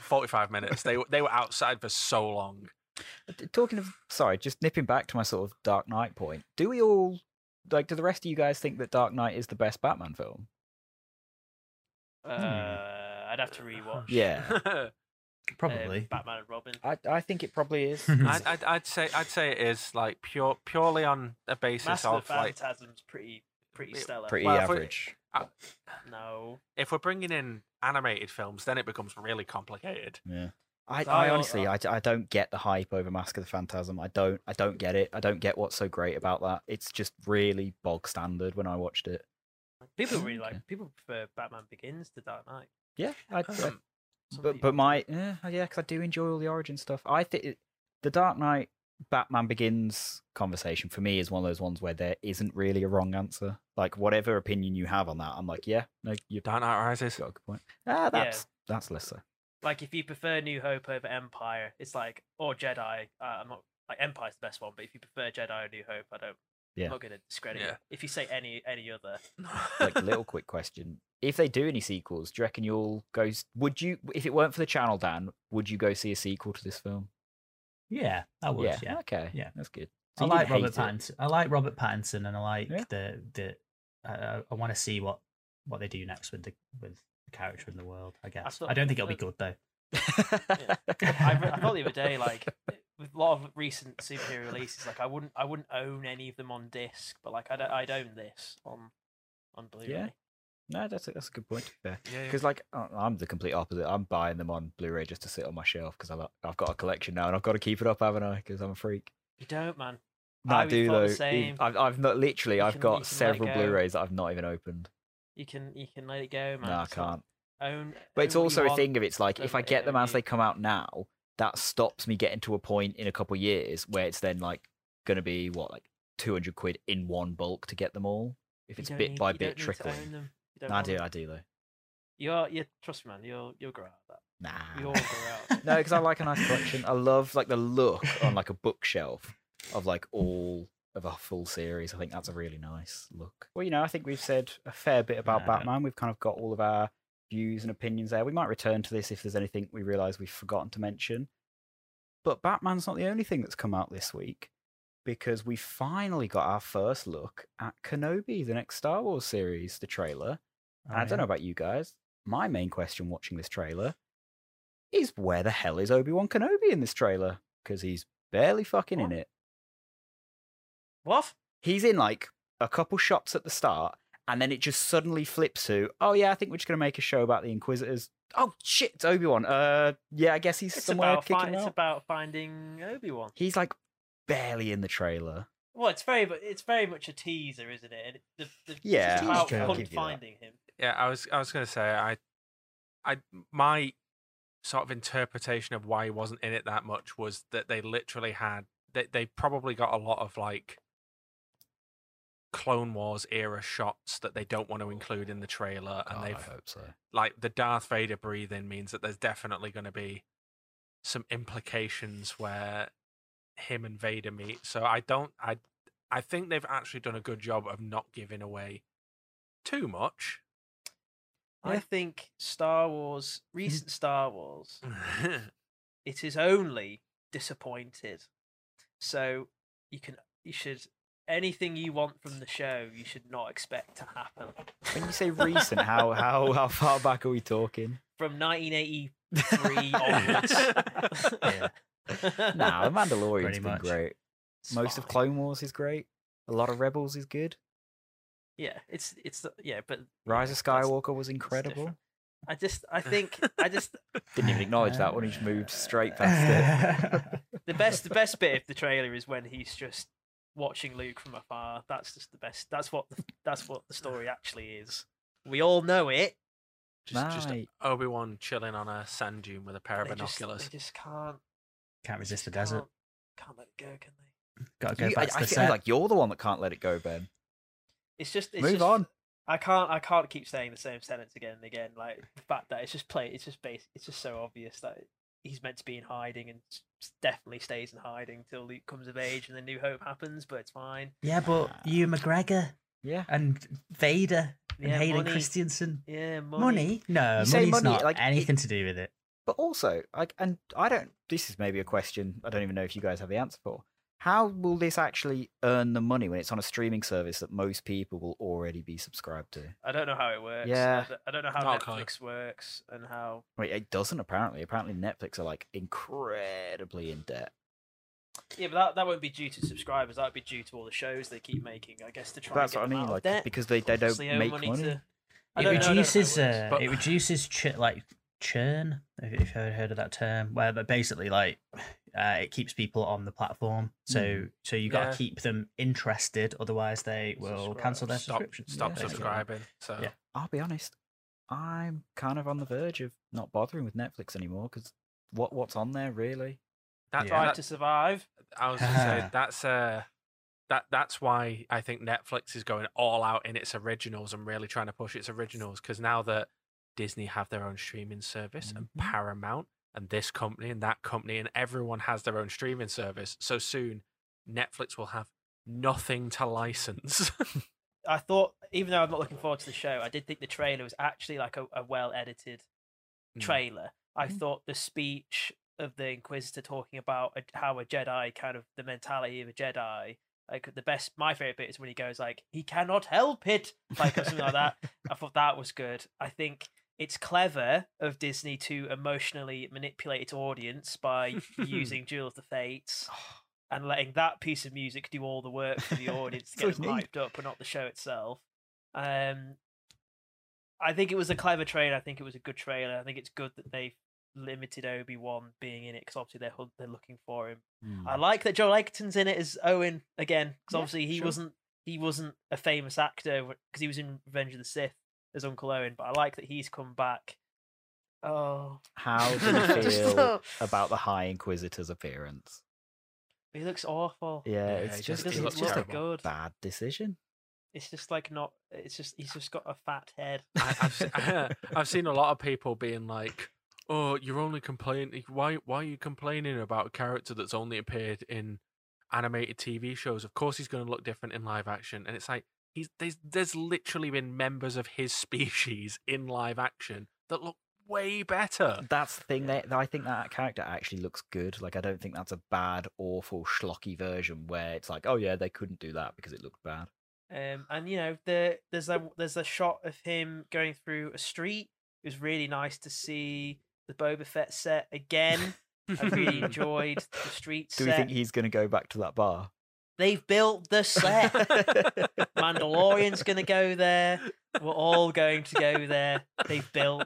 Forty-five minutes. They were- they were outside for so long. Uh, talking of, sorry, just nipping back to my sort of Dark Knight point. Do we all like? Do the rest of you guys think that Dark Knight is the best Batman film? Uh, I'd have to rewatch. Yeah, uh, Probably. Batman and Robin. I I think it probably is. I'd, I'd, I'd say I'd say it is like pure purely on a basis Master of of the like Phantasm's pretty pretty stellar. Pretty Well, if we- average. No, if we're bringing in animated films, then it becomes really complicated. Yeah. I, I I al- honestly, I, d- I don't get the hype over Mask of the Phantasm. I don't, I don't get it. I don't get what's so great about that. It's just really bog standard when I watched it. People really like people prefer Batman Begins to Dark Knight. Yeah, I, I- Um, Some but people but my yeah, yeah, because I do enjoy all the origin stuff. I think the Dark Knight Batman Begins conversation for me is one of those ones where there isn't really a wrong answer. Like whatever opinion you have on that, I'm like, yeah, no, you've Dark Knight Rises. got a good point. Ah, that's that's less so. like if you prefer New Hope over Empire, it's like or Jedi. Uh, I'm not like Empire's the best one, but if you prefer Jedi or New Hope, I don't. Yeah. I'm not going to discredit Yeah. it. If you say any any other, like little quick question if they do any sequels do you reckon you'll go s- would you if it weren't for the channel dan would you go see a sequel to this film Yeah, I would. Yeah. okay Yeah. that's good I you like didn't Robert hate it. Pattinson. I like Robert Pattinson, and I like Yeah. the the. Uh, I want to see what what they do next with the with the character in the world. I guess. I, thought- don't think it'll be good though. I, re- I thought the other day, like with a lot of recent superhero releases, like I wouldn't I wouldn't own any of them on disc, but like I'd I'd own this on on Blu-ray. Yeah. no that's a, that's a good point to be fair Yeah, yeah. because like i'm the complete opposite i'm buying them on blu-ray just to sit on my shelf because i've got a collection now and i've got to keep it up haven't i because i'm a freak You don't, man. no, I i do though the same. I've, I've not literally You i've can- got you can let it several go. blu-rays that i've not even opened You can you can let it go, man. no i It's not- can't Own. But it's own what you also a thing of it's like if I get them as they come out now, that stops me getting to a point in a couple of years where it's then like going to be what like two hundred quid in one bulk to get them all if it's bit need- by bit don't need to trickling. own them. I do, them. I do though. You're you trust me, man. You'll you'll grow out of that. Nah. You'll grow out. no, because I like a nice collection. I love like the look on like a bookshelf of like all of a full series. I think that's a really nice look. Well, you know, I think we've said a fair bit about Yeah. Batman. We've kind of got all of our views and opinions there. We might return to this if there's anything we realise we've forgotten to mention. But Batman's not the only thing that's come out this week because we finally got our first look at Kenobi, the next Star Wars series, the trailer. Oh, I don't know about you guys. My main question watching this trailer is where the hell is Obi Wan Kenobi in this trailer? Because he's barely fucking in it. What? He's in like a couple shots at the start, and then it just suddenly flips to, oh yeah, I think we're just gonna make a show about the Inquisitors. Oh shit, it's Obi Wan. Uh, yeah, I guess he's It's somewhere about kicking fi- it's out. about finding Obi Wan. He's like barely in the trailer. Well, it's very it's very much a teaser, isn't it? And The, the, Yeah, it's I'll about give hunt you that. finding him. Yeah, I was I was gonna say I I my sort of interpretation of why he wasn't in it that much was that they literally had they they probably got a lot of like Clone Wars era shots that they don't want to include in the trailer and God, I they've hope so. like the Darth Vader breathing means that there's definitely going to be some implications where him and Vader meet. So I don't I I think they've actually done a good job of not giving away too much. I think Star Wars, hmm. recent Star Wars, it is only disappointed. So you can you should anything you want from the show, you should not expect to happen. When you say recent, how how how far back are we talking? From 1983 onwards. Yeah. Nah, The Mandalorian's Pretty been much. great. It's Most of. Clone Wars is great. A lot of Rebels is good. Yeah, it's it's yeah, but Rise of Skywalker was incredible. I just I think I just Didn't even acknowledge that one. He just moved straight past it. the best the best bit of the trailer is when he's just watching Luke from afar. That's just the best. That's what the, that's what the story actually is. We all know it. just just Mate. Obi Wan chilling on a sand dune with a pair of They just, binoculars. they just can't Can't resist the desert. Can't, can't let it go, can they? Got to go You- I, back to I the feel set. like you're the one that can't let it go, Ben. It's just it's Move just, on. I can't I can't keep saying the same sentence again and again. Like the fact that it's just play it's just base it's just so obvious that he's meant to be in hiding and s- s- definitely stays in hiding till he comes of age and the New Hope happens, but it's fine. Yeah, but ah. you McGregor Yeah. and Vader and Yeah, Hayden money. Christensen. Yeah, money. Money? No, You money's money, not like, it- anything to do with it. But also, like, and I don't. This is maybe a question I don't even know if you guys have the answer for. How will this actually earn the money when it's on a streaming service that most people will already be subscribed to? I don't know how it works. Yeah. I don't know how Not a clue. Netflix works and how Wait, it doesn't apparently. Apparently, Netflix are like incredibly in debt. Yeah, but that, that won't be due to subscribers. That would be due to all the shows they keep making. I guess to try. That's and what I mean, like debt. because they, they don't Obviously make money money. to- It don't know- I don't it reduces works. uh, But- it reduces like churn if if you've ever heard of that term where but basically like uh, it keeps people on the platform so Mm. so you got to Yeah. keep them interested otherwise they will cancel their Stop, subscription stop basically. subscribing. So Yeah. I'll be honest. I'm kind of on the verge of not bothering with Netflix anymore because what what's on there really? that, Yeah. Try that- to survive. I was gonna say that's uh that that's why I think Netflix is going all out in its originals and really trying to push its originals because now that Disney have their own streaming service and Mhm. Paramount and this company and that company and everyone has their own streaming service, so soon Netflix will have nothing to license. I thought, even though I'm not looking forward to the show, I did think the trailer was actually like a, a well edited Mm. trailer. I Mm. thought the speech of the Inquisitor talking about a, how a Jedi kind of the mentality of a Jedi. Like the best, my favorite bit is when he goes like, "He cannot help it," like or something like that. I thought that was good. I think it's clever of Disney to emotionally manipulate its audience by using Duel of the Fates and letting that piece of music do all the work for the audience to get them hyped up, and not the show itself. Um, I think it was a clever trailer. I think it was a good trailer. I think it's good that they've limited Obi Wan being in it because obviously they're they're looking for him. Hmm. I like that Joel Edgerton's in it as Owen again because Yeah, obviously he sure. wasn't he wasn't a famous actor because he was in Revenge of the Sith as Uncle Owen, but I like that he's come back. Oh, How do you feel so- about the High Inquisitor's appearance? he looks awful. Yeah, Yeah, it's he just does- he it's looks just a terrible. good. bad decision. It's just like not. It's just he's just got a fat head. I, I've, se- I've seen a lot of people being like, "Oh, you're only complaining. Why? Why are you complaining about a character that's only appeared in animated TV shows? Of course, he's going to look different in live action." And it's like he's there's there's literally been members of his species in live action that look way better. That's the thing. That I think that character actually looks good. Like I don't think that's a bad, awful, schlocky version where it's like, oh yeah, they couldn't do that because it looked bad. Um, and you know, the there's a there's a shot of him going through a street. It was really nice to see the Boba Fett set again. I really enjoyed the street Do set. we think he's going to go back to that bar? They've built the set. Mandalorian's going to go there. We're all going to go there. They've built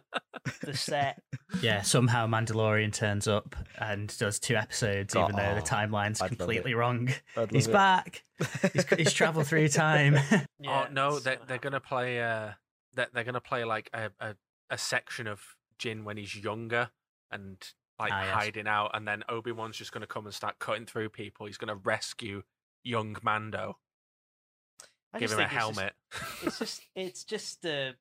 the set. yeah somehow mandalorian turns up and does two episodes even though the Oh, timeline's I'd completely wrong he's it. back he's, he's traveled through time Yeah, oh no, they gonna they're gonna play uh that they're gonna play like a, a a section of Din when he's younger and like Ah, yes. hiding out, and then Obi Wan's just gonna come and start cutting through people. He's gonna rescue young Mando, I give him a think it's just- helmet. it's just it's just a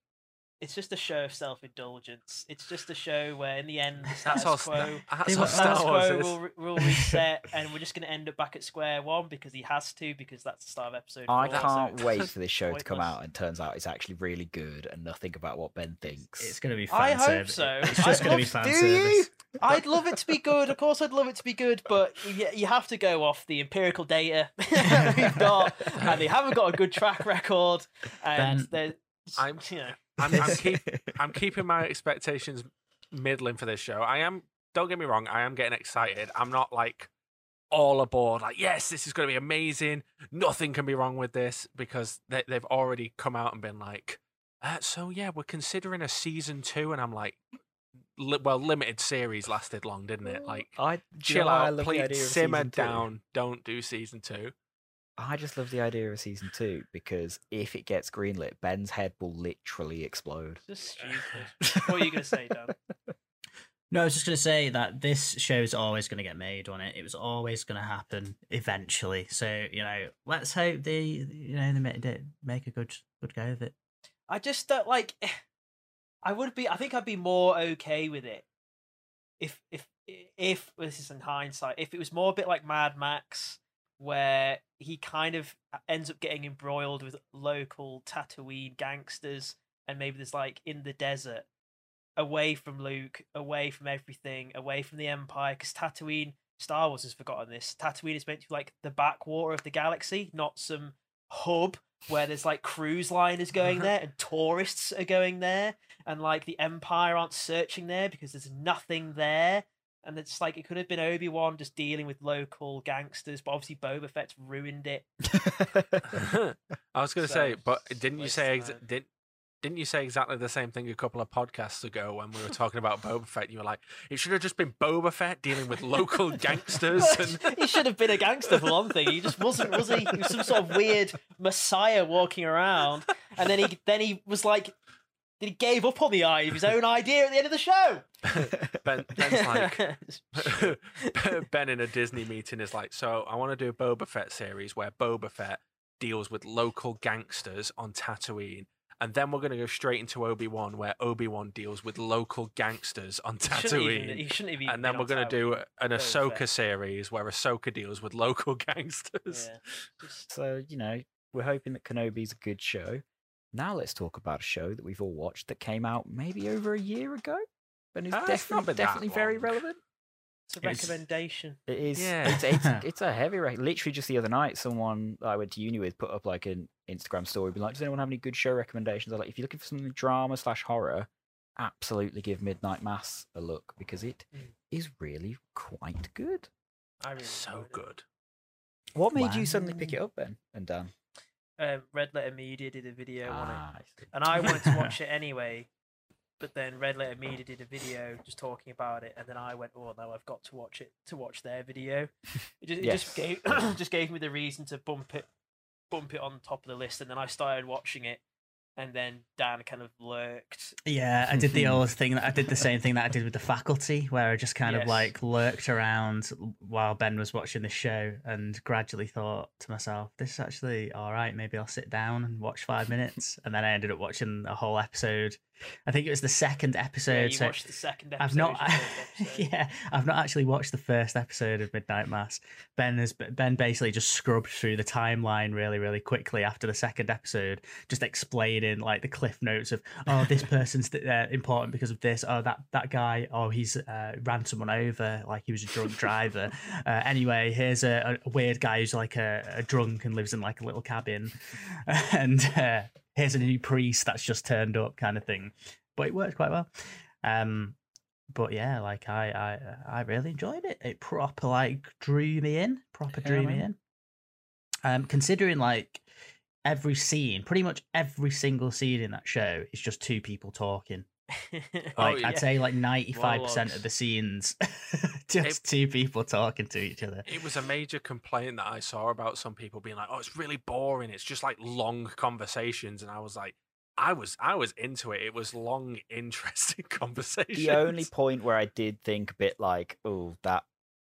it's just a show of self indulgence. It's just a show where in the end the That's status all. quo Sta- that's They all were- Star status Wars quo is. will, will reset and we're just going to end up back at square one because he has to because that's the start of episode. I four, can't wait for this show to come out and turns out it's actually really good and nothing about what Ben thinks. it's going to be I fan hope so. it's just going to be love- fan Do service you? I'd love it to be good. Of course, I'd love it to be good, but you, you have to go off the empirical data that we've got, and they haven't got a good track record. And Ben, I'm- you know, I'm, I'm, keep, I'm keeping my expectations middling for this show. I am. Don't get me wrong. I am getting excited. I'm not like all aboard. Like, yes, this is going to be amazing. Nothing can be wrong with this because they, they've already come out and been like, uh, so yeah, we're considering a season two, and I'm like, li- well, limited series lasted long, didn't it? Like, I do you know chill I out, love please simmer two? down. Don't do season two. I just love the idea of season two because if it gets greenlit, Ben's head will literally explode. just stupid. what are you going to say, Dan? No, I was just going to say that this show is always going to get made on it. It was always going to happen eventually. So you know, let's hope they, you know, they make, they make a good good go of it. I just don't like. Eh, I would be. I think I'd be more okay with it if if if well, this is in hindsight. If it was more a bit like Mad Max, where he kind of uh, ends up getting embroiled with local Tatooine gangsters, and maybe there's like in the desert, away from Luke, away from everything, away from the Empire, because Tatooine. Star Wars has forgotten this. Tatooine is meant to be like the backwater of the galaxy, not some hub where there's like cruise liners going there and tourists are going there and like the empire aren't searching there because there's nothing there and it's like it could have been obi-wan just dealing with local gangsters but obviously boba fett's ruined it I was going to So, say, but didn't you say of ex- time. did, didn't you say exactly the same thing a couple of podcasts ago when we were talking about Boba Fett? You were like, it should have just been Boba Fett dealing with local gangsters. And he should have been a gangster for one thing he just wasn't was he he was some sort of weird messiah walking around and then he then he was like then he gave up on the eye of his own idea at the end of the show Ben, Ben's like, Ben in a Disney meeting is like, so I want to do a Boba Fett series where Boba Fett deals with local gangsters on Tatooine. And then we're going to go straight into Obi Wan, where Obi Wan deals with local gangsters on He shouldn't even- Tatooine. he shouldn't even and then we're going to do an Boba Ahsoka Fett. series where Ahsoka deals with local gangsters. Yeah. Just- so you know, we're hoping that Kenobi's a good show. Now let's talk about a show that we've all watched that came out maybe over a year ago, and is it's not definitely been definitely very relevant. It's a It's- recommendation. It is. Yeah. It's, it's, it's a heavy rec- Literally, just the other night, someone I went to uni with put up like an Instagram story, being like, "Does anyone have any good show recommendations?" I like, "If you're looking for something drama slash horror, absolutely give Midnight Mass a look because it is Mm. really quite good." I really so enjoyed it. good. What made you suddenly pick it up, Ben and Dan? Um, Red Letter Media did a video on it, Ah, I and I wanted to watch it anyway. But then Red Letter Media did a video just talking about it, and then I went, "Oh no, I've got to watch it to watch their video." It just, it just gave just gave me the reason to bump it bump it on top of the list, and then I started watching it, and then Dan kind of lurked. Yeah, I did the old thing that I did the same thing that I did with the faculty, where I just kind Yes. of like lurked around while Ben was watching the show and gradually thought to myself, this is actually all right. Maybe I'll sit down and watch five minutes. And then I ended up watching a whole episode. I think it was the second Yeah, episode. you so watched the second episode. I've not, episode. yeah, I've not actually watched the first episode of Midnight Mass. Ben has Ben basically just scrubbed through the timeline really, really quickly after the second episode, just explaining like the cliff notes of oh this person's uh, important because of this. Oh that that guy. Oh he's uh, ran someone over like he was a drunk driver. Uh, anyway, here's a, a weird guy who's like a, a drunk and lives in like a little cabin, and uh, here's a new priest that's just turned up, kind of thing. But it worked quite well. Um, but yeah, like I, I, I really enjoyed it. It proper like drew me in, proper Yeah, drew me in. Um, considering like every scene, pretty much every single scene in that show is just two people talking. Oh, yeah. I'd say like ninety five percent of the scenes, just two people talking to each other. It was a major complaint that I saw about some people being like, "Oh, it's really boring. It's just like long conversations." And I was like, I was I was into it. It was long, interesting conversations. the only point where I did think a bit like, oh, that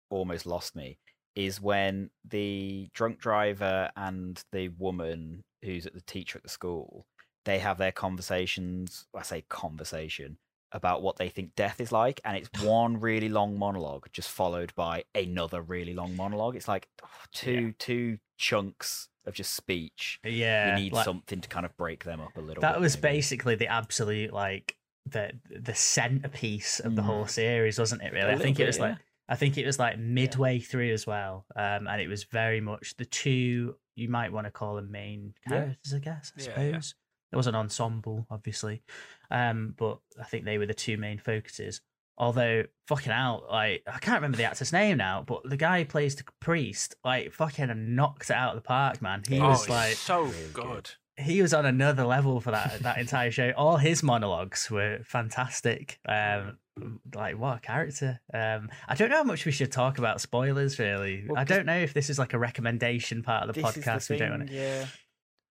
almost lost me is when the drunk driver and the woman who's at the teacher at the school they have their conversations i say conversation about what they think death is like and it's one really long monologue just followed by another really long monologue it's like two two chunks of just speech Yeah, you need like- something to kind of break them up a little bit. that bit was maybe. basically the absolute like the the centerpiece of the whole Mm. series, wasn't it? Really, I think it bit, was like. I think it was like midway through as well, um, and it was very much the two you might want to call them main Yeah. characters, I guess. I Yeah, yeah. suppose there was an ensemble, obviously, um, but I think they were the two main focuses. Although fucking out, like I can't remember the actor's name now, but the guy who plays the priest, like fucking knocked it out of the park, man. He oh, was like so Really good. good. he was on another level for that that entire show. All his monologues were fantastic. Um, like what a character. Um, I don't know how much we should talk about spoilers. Really, Well, I 'cause- don't know if this is like a recommendation part of the This is podcast. we don't want thing, to. Yeah.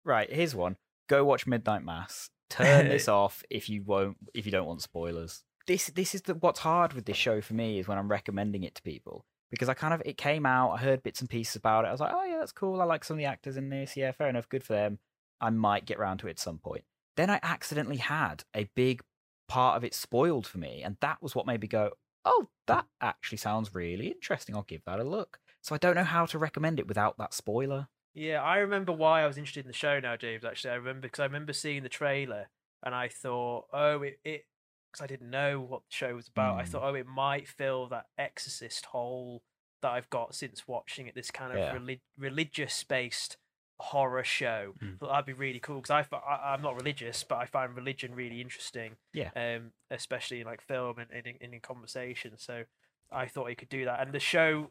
Right. Here's one. Go watch Midnight Mass. Turn this off if you won't. If you don't want spoilers. This this is the, what's hard with this show for me is when I'm recommending it to people because I kind of it came out. I heard bits and pieces about it. I was like, oh yeah, that's cool. I like some of the actors in this. Yeah, fair enough. Good for them. I might get around to it at some point. then I accidentally had a big part of it spoiled for me, and that was what made me go, "Oh, that actually sounds really interesting. I'll give that a look." So I don't know how to recommend it without that spoiler. Yeah, I remember why I was interested in the show now, James. Actually, I remember because I remember seeing the trailer and I thought, oh, it because I didn't know what the show was about. I Mm. thought, oh, it might fill that Exorcist hole that I've got since watching it. This kind of Yeah. relig- religious based horror show. Mm. Thought that'd be really cool because I, I I'm not religious, but I find religion really interesting. Yeah. Um, especially in like film and, and, in, and in conversation. So I thought he could do that, and the show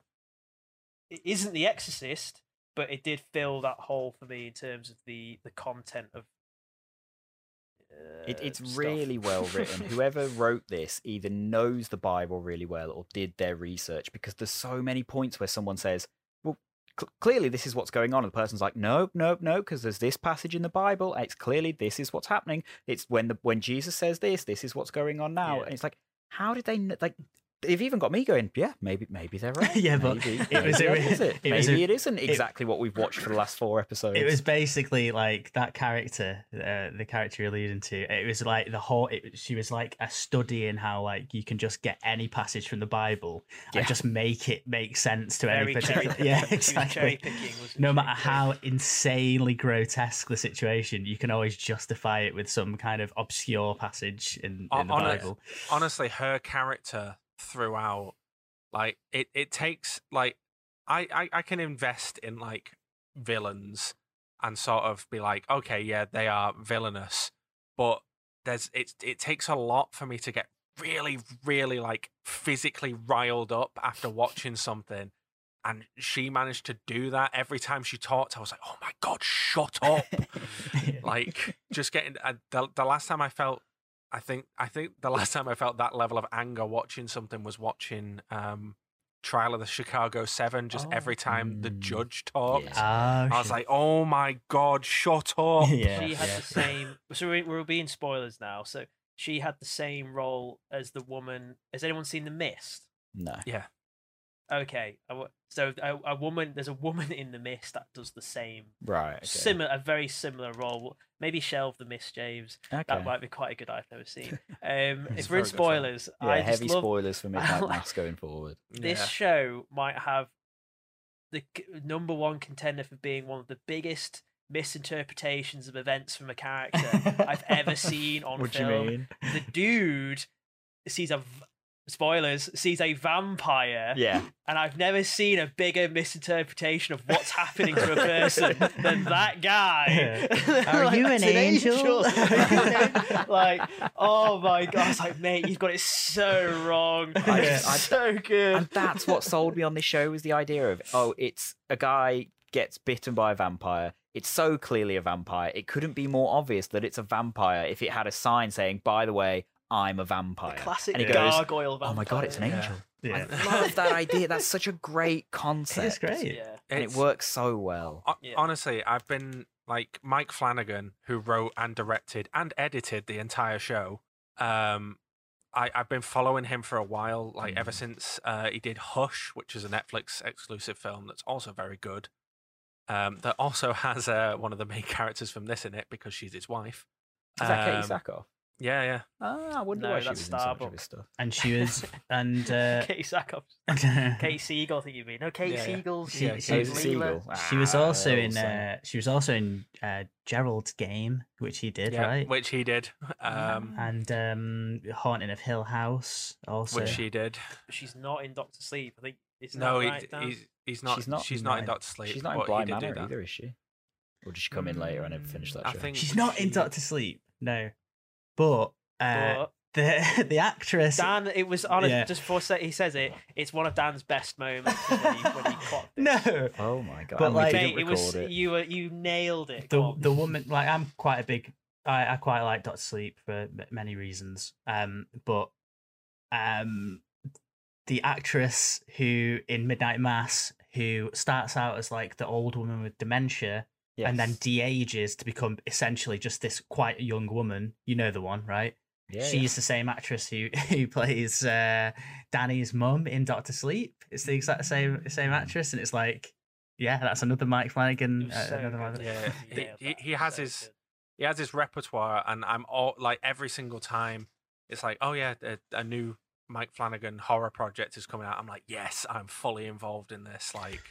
it isn't The Exorcist, but it did fill that hole for me in terms of the the content of. It, uh, it's stuff. really well written. Whoever wrote this either knows the Bible really well or did their research because there's so many points where someone says, "Well, cl- clearly this is what's going on," and the person's like, "Nope, nope, no," because there's this passage in the Bible. It's clearly this is what's happening. It's when the when Jesus says this, this is what's going on now, Yeah. and it's like, how did they like? They've even got me going, yeah, maybe, maybe they're right. Yeah, but maybe, it was maybe a- that is it. it was maybe a- it isn't exactly what we've watched for the last four episodes. It was basically like that character, uh, the character you're alluding to. It was like the whole. It, she was like a study in how like you can just get any passage from the Bible Yeah. and just make it make sense to Very any particular. picking. Yeah, She was cherry exactly. picking, wasn't No matter So- how insanely grotesque the situation, you can always justify it with some kind of obscure passage in, in the on a- Bible. honestly, her character throughout, like it, it takes like I, I I can invest in like villains and sort of be like, okay, yeah, they are villainous, but there's it it takes a lot for me to get really, really like physically riled up after watching something. And she managed to do that every time she talked. I was like, "Oh my god, shut up!" like just getting uh, the, the last time I felt I think I think the last time I felt that level of anger watching something was watching um Trial of the Chicago 7 just Oh. every time the Mm. judge talked. Yeah. Ah, I was shit. like, "Oh my god, shut up." yeah, she had yeah. the same. So we- we're being spoilers now. So she had the same role as the woman. Has anyone seen The Mist? no. Okay, so a, a woman. There's a woman in The Mist that does the same Right. Okay. similar, a very similar role. Maybe shelve The Mist, James. okay. That might be quite a good I've never seen. Um, if we're in very good film. spoilers, Yeah, I just heavy love spoilers for Midnight like- Mass going forward. this Yeah. show might have the number one contender for being one of the biggest misinterpretations of events from a character I've ever seen on What do you film. mean? The dude sees a v- spoilers sees a vampire, Yeah. and I've never seen a bigger misinterpretation of what's happening to a person than that guy. Are Like, you an angel? Are you an angel? like, oh my god! I was like, mate, you've got it so wrong. I It's I- so good. and that's what sold me on this show was the idea of oh, it's a guy gets bitten by a vampire. It's so clearly a vampire. It couldn't be more obvious that it's a vampire if it had a sign saying, "By the way, I'm a vampire." The classic and he goes, gargoyle vampire. "Oh my god, it's an angel." Yeah. I love that idea. That's such a great concept. It's great. Yeah. and it works so well. Ho- Yeah. Honestly, I've been like Mike Flanagan, who wrote and directed and edited the entire show. Um, I, I've been following him for a while, like ever Mm. since uh, he did Hush, which is a Netflix exclusive film that's also very good. Um, that also has uh, one of the main characters from this in it because she's his wife. Is that Katee Um, Sackhoff? Yeah, yeah. Ah, I wonder No, why she that's was in so much of his stuff. And she was, and uh, Katee Sackhoff. Kate Siegel, I think you mean. No, Kate Yeah, yeah. Siegel. She- Yeah, she was is. Siegel? she was Ah, also they're in, uh, she was also in uh, Gerald's game, which he did, yeah, right? Which he did. Um, and um, Haunting of Hill House also. which she did. She's not in Doctor Sleep. I think it's No, not he, right, Dan? he's he's not. She's not She's in not in Bly- Doctor Sleep. She's not in but he Bly did do Manor that. either, is she? Or did she come in later and then finish that I show? think She's not in she- Doctor Sleep, no. But, uh, But the the actress. Dan, it was honest. Yeah. Just before sa- he says it, it's one of Dan's best moments when he, when he clocked it. no, Oh my god! But and we like- didn't Mate, it was it. you. Were, you nailed it. the Go the woman like I'm quite a big I, I quite like Doctor Sleep for m- many reasons. Um, but um, the actress who in Midnight Mass who starts out as like the old woman with dementia and then Yes. de-ages to become essentially just this quite young woman. You know the one, right? Yeah, She's the same actress who who plays uh, Danny's mum in Doctor Sleep. It's the exact same same actress, and it's like, yeah, that's another Mike Flanagan. was Uh, so another good. one. Yeah, He he, nailed he, that. he has So his good. he has his repertoire, and I'm all like every single time it's like, oh yeah, a, a new Mike Flanagan horror project is coming out. I'm like, yes, I'm fully involved in this. Like,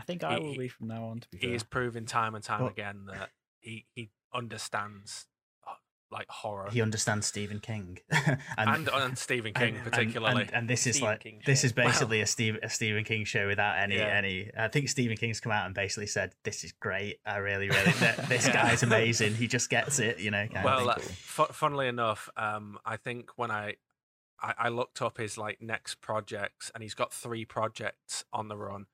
I think I He- will be from now on. To be he fair, is proving time and time Well- again that he he understands uh, like horror he understands Stephen King, and, and Stephen King and- and- particularly. And, and this is Stephen like King this show. is basically a Steve a Stephen King show without any Yeah. any. I think Stephen King's come out and basically said, "This is great. I really, really. this Yeah. guy's amazing. He just gets it. You know." well, uh, funnily enough, um, I think when I, I I looked up his like next projects, and he's got three projects on the run,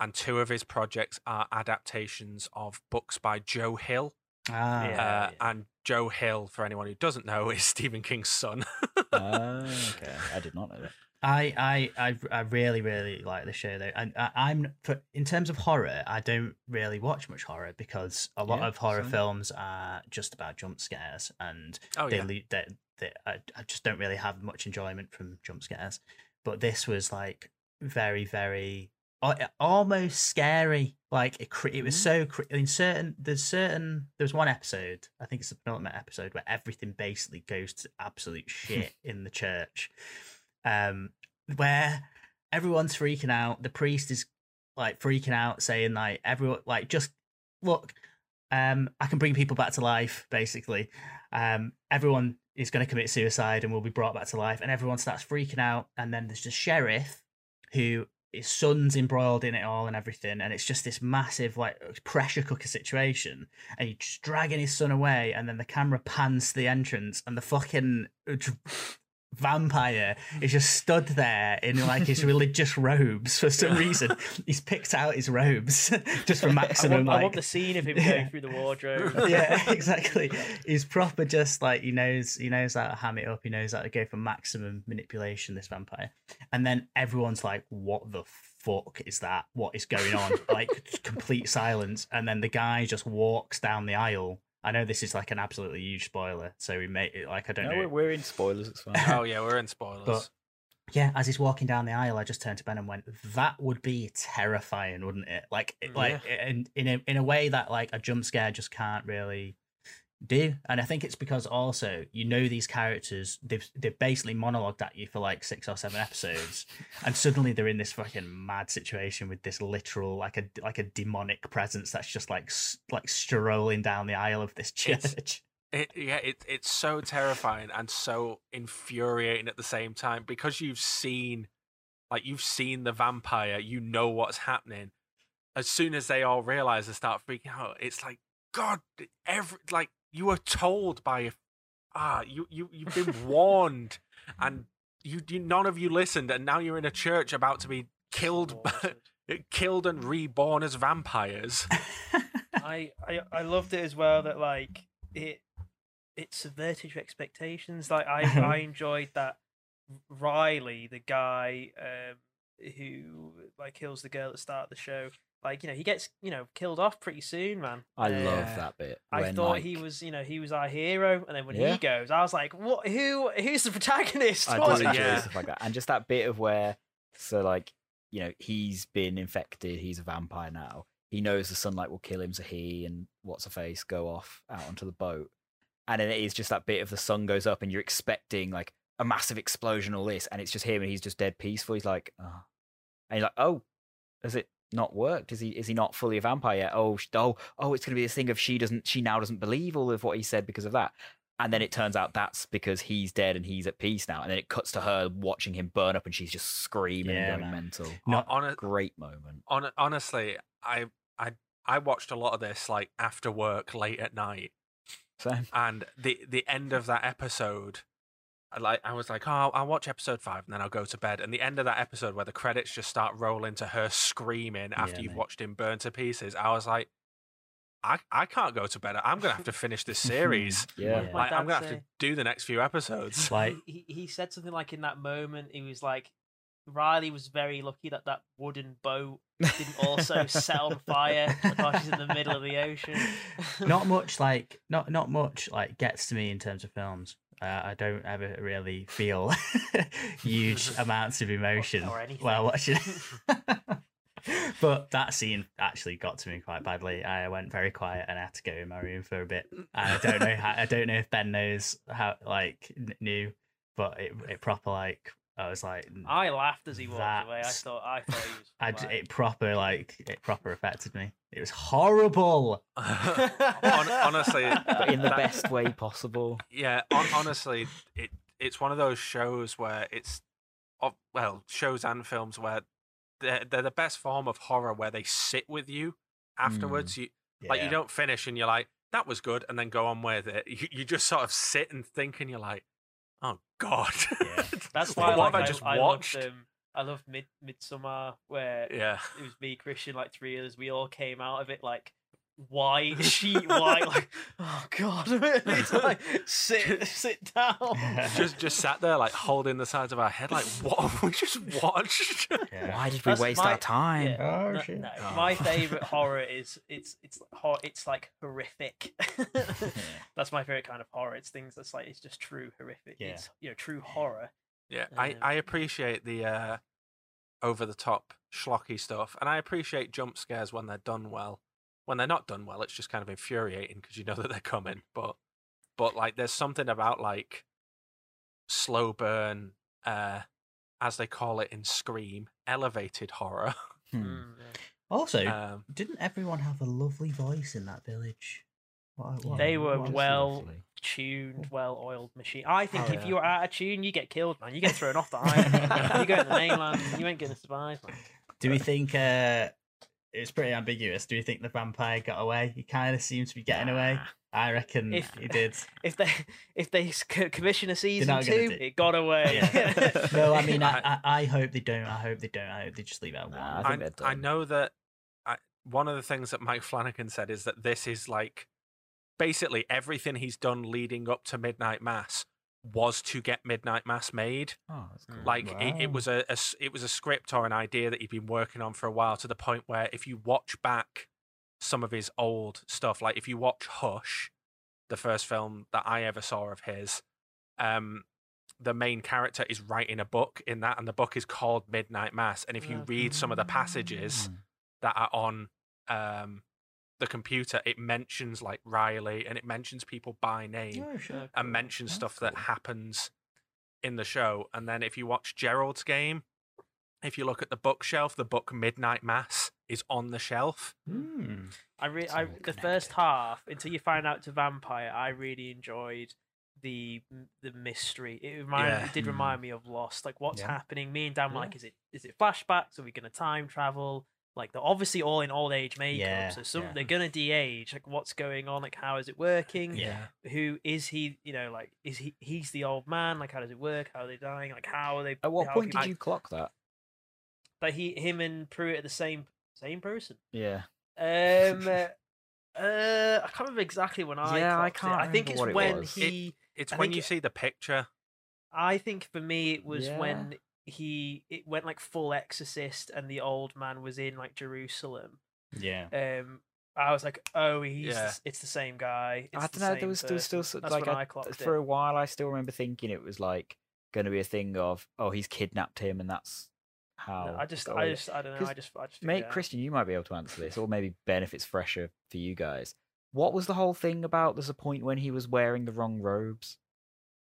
and two of his projects are adaptations of books by Joe Hill. ah, Yeah. uh, and Joe Hill, for anyone who doesn't know, is Stephen King's son. Ah, okay, I did not know that. I, I, I, I really, really like the show though, and I, I'm for in terms of horror, I don't really watch much horror because a lot Yeah, of horror same. films are just about jump scares, and oh they, yeah, they, they I, I just don't really have much enjoyment from jump scares. But this was like very, very al- almost scary. Like it, it was Mhm. so in certain. There's certain. There was one episode. I think it's the penultimate episode where everything basically goes to absolute shit in the church, um, where everyone's freaking out. The priest is like freaking out, saying like everyone like just look. Um, I can bring people back to life, basically. Um, everyone is going to commit suicide and will be brought back to life, and everyone starts freaking out. And then there's the sheriff, who his son's embroiled in it all and everything, and it's just this massive like pressure cooker situation. And he's dragging his son away, and then the camera pans to the entrance, and the fucking uh, vampire is just stood there in like his religious robes for some reason. He's picked out his robes just for I maximum want, I like want the scene of him Yeah. going through the wardrobe. yeah, exactly. He's proper just like he knows he knows how to ham it up, he knows how to go for maximum manipulation, this vampire. And then everyone's like, What the fuck is that? What is going on? like complete silence. And then the guy just walks down the aisle. I know this is like an absolutely huge spoiler, so we may like I don't No, know. we're, we're in spoilers. It's fine. oh yeah, we're in spoilers. But- Yeah, as he's walking down the aisle, I just turned to Ben and went, "That would be terrifying, wouldn't it? Like, it- like, in in a in a way that like a jump scare just can't really do." And I think it's because also you know these characters they've they've basically monologued at you for like six or seven episodes, and suddenly they're in this fucking mad situation with this literal like a like a demonic presence that's just like like strolling down the aisle of this church. It, yeah, it, it's so terrifying and so infuriating at the same time because you've seen, like, you've seen the vampire, you know what's happening. As soon as they all realize and start freaking out, it's like, God, every like you were told by, ah, you you you've been warned, and you, you none of you listened, and now you're in a church about to be killed, by, killed and reborn as vampires. I, I I loved it as well that like it it subverted your expectations. Like I I enjoyed that Riley, the guy um, who like kills the girl at the start of the show. Like you know he gets you know killed off pretty soon, man. I love Uh, that bit. I thought he was, you know, he was our hero, and then when Yeah. he goes, I was like, "What? Who? Who's the protagonist? I What do was enjoy that?" Yeah. stuff like that, and just that bit of where, so like, you know, he's been infected. He's a vampire now. He knows the sunlight will kill him, so he and what's her face go off out onto the boat, and then it is just that bit of the sun goes up, and you're expecting like a massive explosion, all this, and it's just him, and he's just dead peaceful. He's like, oh. and you're like, oh, has it not worked? Is he is he not fully a vampire yet? Oh, oh, oh, it's gonna be this thing of she doesn't, she now doesn't believe all of what he said because of that. And then it turns out that's because he's dead and he's at peace now. And then it cuts to her watching him burn up and she's just screaming Yeah, and going man. mental. Not- on a, Great moment. on honestly, I I I watched a lot of this like after work late at night, So and the the end of that episode, I like I was like, oh, I'll, I'll watch episode five and then I'll go to bed. And the end of that episode where the credits just start rolling to her screaming after Yeah, you've mate. watched him burn to pieces, I was like, I I can't go to bed. I'm gonna have to finish this series. yeah. Yeah. Like, I'm gonna have to do the next few episodes. Like he, he he said something like in that moment he was like Riley was very lucky that that wooden boat didn't also set on fire while she's in the middle of the ocean. not much like not not much like gets to me in terms of films. Uh, I don't ever really feel huge amounts of emotion while watching. but that scene actually got to me quite badly. I went very quiet and I had to go in my room for a bit. And I don't know how. I don't know if Ben knows how. Like kn- knew, but it it proper like I was like I laughed as he walked away. I thought I thought he was. I d- it proper like it proper affected me. It was horrible. Honestly, but in the that- best way possible. Yeah, hon- honestly, it it's one of those shows where it's, well, shows and films where they're, they're the best form of horror where they sit with you afterwards. Mm. You like you don't finish and you're like that was good and then go on with it. You, you just sort of sit and think and you're like, oh god, Yeah. That's why I like, I just I, watched? loved, um, I loved Mid Midsommar, where yeah, it was me, Christian, like three others. We all came out of it like white sheet white, like oh god, it's like sit sit down. just just sat there like holding the sides of our head, like what have we just watched? Yeah. Why did we That's waste my- our time? Yeah, Oh, no, shit. no, Oh. My favorite horror is it's it's hor- it's like horrific. that's my favorite kind of horror. It's things that's like it's just true horrific. Yeah. It's you know true horror. Yeah, I, Um, I appreciate the uh, over the top schlocky stuff, and I appreciate jump scares when they're done well. When they're not done well, it's just kind of infuriating because you know that they're coming. But but like, there's something about like slow burn, uh, as they call it in Scream, elevated horror. Hmm. Mm. Also, Um, didn't everyone have a lovely voice in that village? What, what- They were well- Lovely. tuned, well-oiled machine. I think Oh, if yeah. you're out of tune, you get killed, man. You get thrown off the island. you go to the mainland, you ain't gonna survive, man. Do we think uh, it's pretty ambiguous? Do you think the vampire got away? He kind of seems to be getting away. I reckon If- he did. If they if they commission a season two, do- it got away. Yeah. no, I mean, I, I- I, I hope they don't. I hope they don't. I hope they just leave it at one. Nah, I I, I know that I, one of the things that Mike Flanagan said is that this is like basically everything he's done leading up to Midnight Mass was to get Midnight Mass made. Oh, that's cool. Like it, it Wow. was a, a it was a script or an idea that he'd been working on for a while to the point where if you watch back some of his old stuff, like if you watch Hush, the first film that I ever saw of his, um, the main character is writing a book in that, and the book is called Midnight Mass. And if you read some of the passages Mm. that are on um, the computer, it mentions like Riley and it mentions people by name Oh, sure. and mentions That's stuff that happens in the show. And then if you watch Gerald's game, if you look at the bookshelf, the book Midnight Mass is on the shelf. Hmm. I re- I the first half until you find out to vampire, I really enjoyed the the mystery. It reminded, Yeah. it did Mm. remind me of Lost. Like what's Yeah. happening? Me and Dan were Yeah. like, is it is it flashbacks? Are we gonna time travel? Like they're obviously all in old age makeup, Yeah, so some yeah. they're gonna de-age. Like what's going on? Like how is it working? Yeah. Who is he? You know, like is he? He's the old man. Like how does it work? How are they dying? Like how are they? At what point people- did you clock that? Like he, him, and Pruitt are the same same person. Yeah. Um, uh, uh, I can't remember exactly when I. Yeah, I can't I think it's what it when. It- he. It's I when you it- see the picture. I think for me it was Yeah. when he it went like full exorcist and the old man was in like Jerusalem. Yeah. Um, I was like, oh, he's Yeah. s- it's the same guy. It's I don't know. same There was, there was still person. so- That's like I- I for a while. I still remember thinking it was like going to be a thing of oh he's kidnapped him and that's how. No, I just, I away. just, I don't know. I just, I just. figured Mate, it. Christian, you might be able to answer this, or maybe Ben, if it's fresher for you guys. What was the whole thing about? There's a point when he was wearing the wrong robes.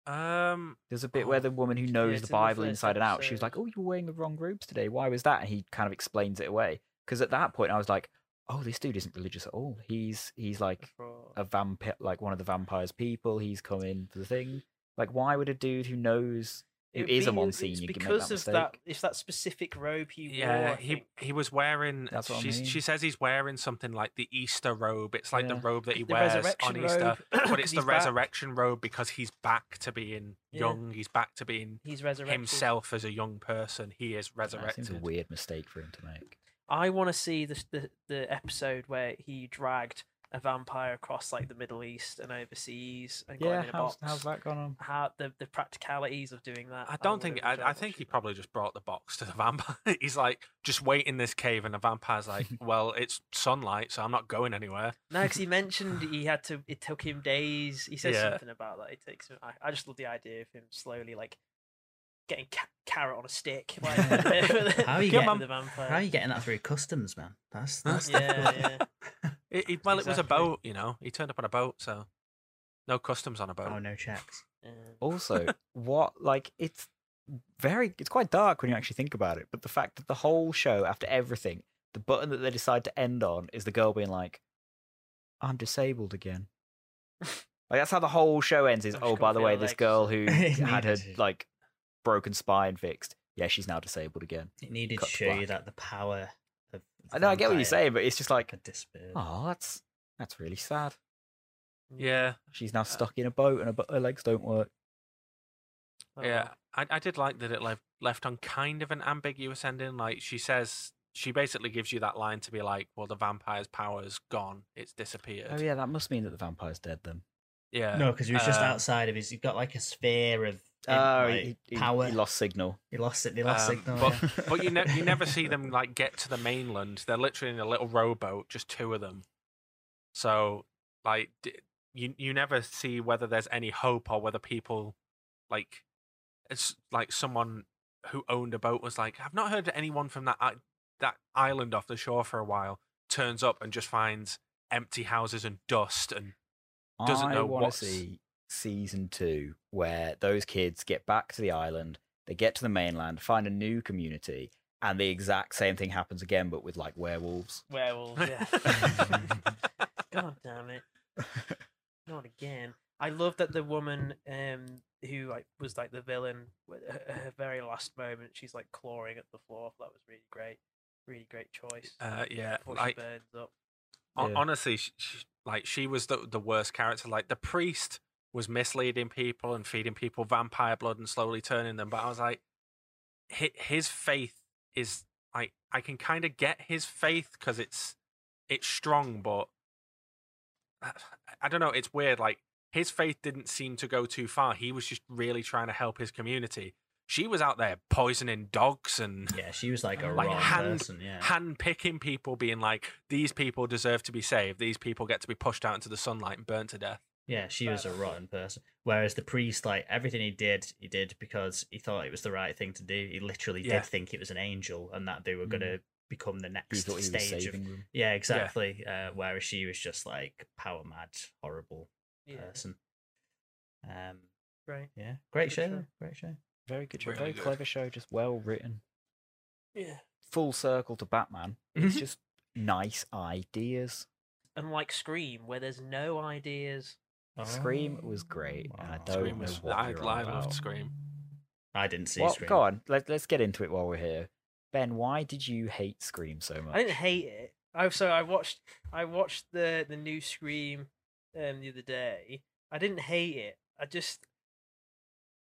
Um, There's a bit Oh, where the woman who knows it's the the Bible first inside and out, she was like, "Oh, you were wearing the wrong robes today. Why was that?" And he kind of explains it away. Because at that point, I was like, "Oh, this dude isn't religious at all. He's he's like a vampire, like one of the vampire's people. He's come in for the thing. Like, why would a dude who knows who It'd is a be- Monsignor it's can make because that of mistake? that. It's that specific robe he wore. yeah, he he was wearing. That's what I mean. She says he's wearing something like the Easter robe. It's like Yeah. the robe that he The wears on Easter, but it's the he's back. resurrection robe because he's back to being Yeah. young. He's back to being He's resurrected. himself as a young person. He is resurrected. seems resurrected. a weird mistake for him to make. I want to see the, the the episode where he dragged a vampire across like the Middle East and overseas and got Yeah, him in a how's, box. how's that gone on? How the, the practicalities of doing that? I don't would think. I, I think he probably just brought the box to the vampire. He's like, just wait in this cave, and the vampire's like, well, it's sunlight, so I'm not going anywhere. No, because he mentioned he had to. It took him days. He says Yeah. something about that. It takes him. I, I just love the idea of him slowly like getting ca- carrot on a stick. Like, How are you with getting- the vampire? How are you getting that through customs, man? That's that's Yeah, difficult. yeah. It, it- well, it was a boat, you know. He turned up on a boat, so no customs on a boat. Oh no checks. yeah. Also, what like it's very it's quite dark when you actually think about it. But the fact that the whole show, after everything, the button that they decide to end on is the girl being like, "I'm disabled again." like that's how the whole show ends. Is Oh, oh she oh, can't by the way, this girl who had her to. like broken spine fixed. Yeah, she's now disabled again. It needed Cut to to show you that the power of. I know, I get what you're saying, but it's just like, had disappeared. oh, that's that's really sad. Yeah, She's now stuck in a boat and her, bu- her legs don't work. Oh, yeah. I, I did like that it left left on kind of an ambiguous ending. Like she says, she basically gives you that line to be like, "Well, the vampire's power's gone. It's disappeared." Oh yeah, that must mean that the vampire's dead then. yeah. No, because he was just uh, outside of his. He got like a sphere of in- Oh, like, he, he- power. he lost signal. He lost it. He lost Um, signal. but yeah. but you ne- you never see them like get to the mainland. They're literally in a little rowboat, just two of them. So like d- you you never see whether there's any hope or whether people like it's like someone who owned a boat was like I've not heard anyone from that i- that island off the shore for a while turns up and just finds empty houses and dust and Doesn't I know want what's- to see season two where those kids get back to the island, they get to the mainland, find a new community, and the exact same thing happens again, but with like werewolves. Werewolves, yeah. God damn it. Not again. I love that the woman um who like was like the villain her, her very last moment she's like clawing at the floor. That was really great. Really great choice. uh, yeah Before like she burns up. Hon- Yeah. honestly, sh sh like she was the the worst character. Like the priest was misleading people and feeding people vampire blood and slowly turning them. But I was like, his faith is like I can kind of get his faith because it's it's strong, but I- don't know. It's weird. Like his faith didn't seem to go too far. He was just really trying to help his community. She was out there poisoning dogs and yeah, she was like a Like wrong hand- person. Yeah. hand picking people, being like, these people deserve to be saved. These people get to be pushed out into the sunlight and burnt to death. Yeah, she was a rotten person. Whereas the priest, like everything he did, he did because he thought it was the right thing to do. He literally Yeah. did think it was an angel and that they were Mm. going to become the He next he was stage of. them. Yeah, exactly. Uh, whereas she was just like power mad, horrible Yeah. person. Um, Great. yeah, great Good show. show. Great show. Very good show, Really very good. clever show, just well written. Yeah. Full circle to Batman. It's just nice ideas. Unlike Scream, where there's no ideas. Scream was great, and I Oh, don't Scream know was- what I- you're I on loved about. Scream. I didn't see Well, Scream. go on. Let, let's get into it while we're here. Ben, why did you hate Scream so much? I didn't hate it. I so I watched I watched the the new Scream um the other day. I didn't hate it. I just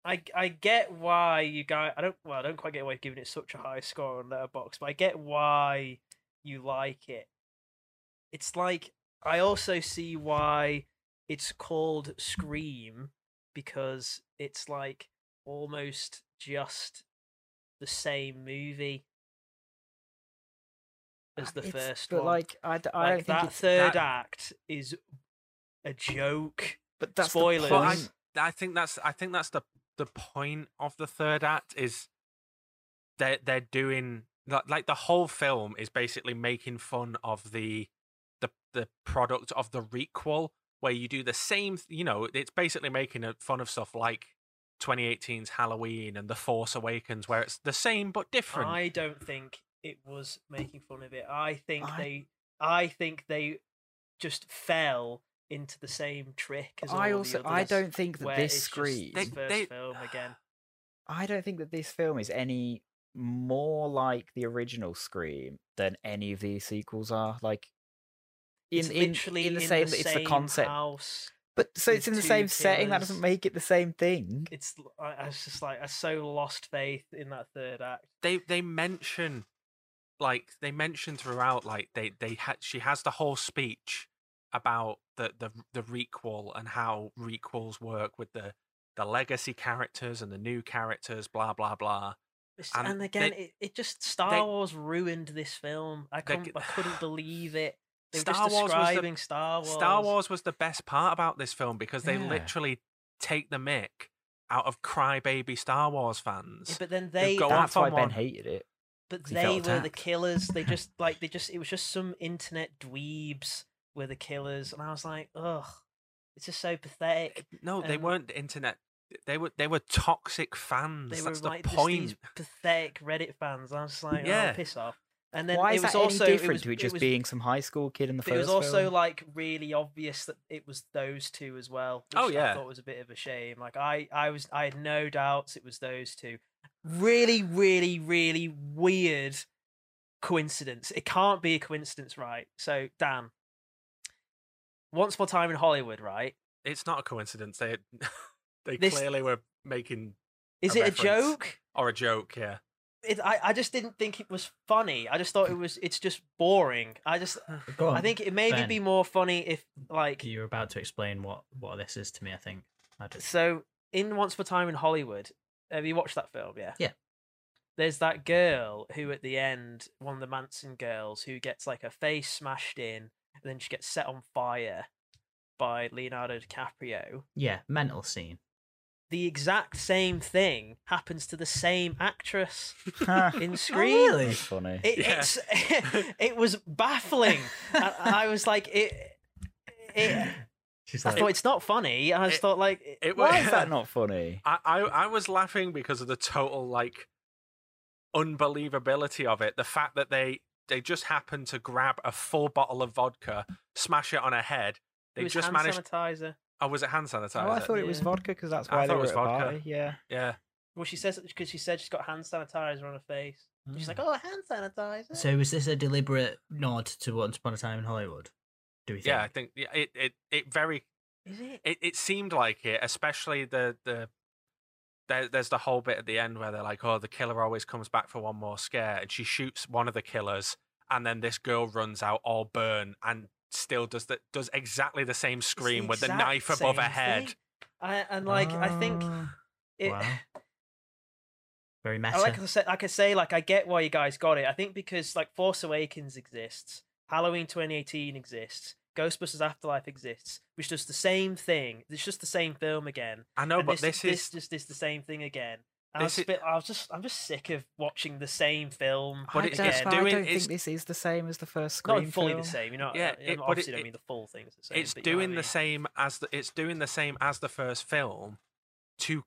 I I get why you guys I don't well I don't quite get why you're giving it such a high score on Letterboxd, but I get why you like it. It's like I also see why it's called Scream because it's like almost just the same movie as ah, the It's- first but one. like I like think that third that, act is a joke. But that's spoilers. The But I. I think that's I think that's the the point of the third act is they they're doing like like the whole film is basically making fun of the the the product of the requel where you do the same you know it's basically making a fun of stuff like 2018's Halloween and The Force Awakens where it's the same but different. I don't think it was making fun of it. I think I- they I think they just fell into the same trick as I also others, I don't think that this it's just Scream. They- first they- film again. I don't think that this film is any more like the original Scream than any of these sequels are. Like in It's in, literally in the in same, the it's the concept. house. But so it's in the two same setting. That doesn't make it the same thing. It's I was just like I so lost faith in that third act. they they mention like they mention throughout like they they had she has the whole speech about the the the requel and how requels work with the the legacy characters and the new characters blah blah blah It's- And and they- again, it, it just Star they- Wars ruined this film. I They couldn't, g- I couldn't believe it. They Star just Wars was the- Star Wars. Star Wars was the best part about this film because they Yeah. literally take the mick out of crybaby Star Wars fans. Yeah, but then they go That's why Ben one- hated it. But they felt were the killers. They just like they just it was just some internet dweebs were the killers, and I was like, ugh, it's just so pathetic. No, they weren't internet. They were they were toxic fans. They That's were the like just point. these pathetic Reddit fans. I was just like, oh, Yeah. oh, piss off. And then Why it is was that also any it different was, to it just was, being some high school kid in the but it was also film? like really obvious that it was those two as well. Oh, yeah. I thought was a bit of a shame. Like I, I was, I had no doubts it was those two. Really, really, really weird coincidence. It can't be a coincidence, right? So Dan, once more time in Hollywood, right? It's not a coincidence. They they This- clearly were making Is A it a joke? or a joke. Yeah. It, I, I just didn't think it was funny. I just thought it was. It's just boring. I just. I think it maybe Ben. be more funny if like you're about to explain what what this is to me. I think. I just, So in Once Upon a Time in Hollywood, have you watched that film? Yeah. Yeah. There's that girl who, at the end, one of the Manson girls, who gets like her face smashed in, and then she gets set on fire by Leonardo DiCaprio. yeah, mental scene. The exact same thing happens to the same actress in oh, Scream. really? Funny. It, Yeah. it's, it was baffling. and I was like, it. it She's I thought it's not funny. I just It- thought like It Why was is that not funny? I, I I was laughing because of the total like unbelievability of it. The fact that they they just happened to grab a full bottle of vodka, smash it on her head. it They was just hand managed. sanitizer. Oh, was it hand sanitizer? Oh, I thought it was Yeah. vodka because that's I why they thought it were was at a vodka. party. Yeah. Yeah. Well, she says because she said she's got hand sanitizer on her face. And She's like, ah. "Oh, hand sanitizer." so was this a deliberate nod to Once Upon a Time in Hollywood? Do we think? Yeah, I think yeah, it, it it very is it? it, it seemed like it, especially the the there, there's the whole bit at the end where they're like, oh, the killer always comes back for one more scare, and she shoots one of the killers, and then this girl runs out all burn and still does that does exactly the same It's scream with the knife above her head. I, and like, I think Ah, it. wow. Very I meta. like I say, like I say, like I get why you guys got it. I think because like Force Awakens exists, Halloween 2018 exists, Ghostbusters Afterlife exists, which does the same thing. It's just the same film again. I know, and but this, this is just is the same thing again. I was, bit, I was just, I'm just sick of watching the same film. I it's don't, again. I don't it's- think this is the same as the first Scream Not fully film. the same, you know. Yeah, it- obviously, it- don't mean the full thing's the same. it's but you know I doing the same as the it's doing the same as the first film to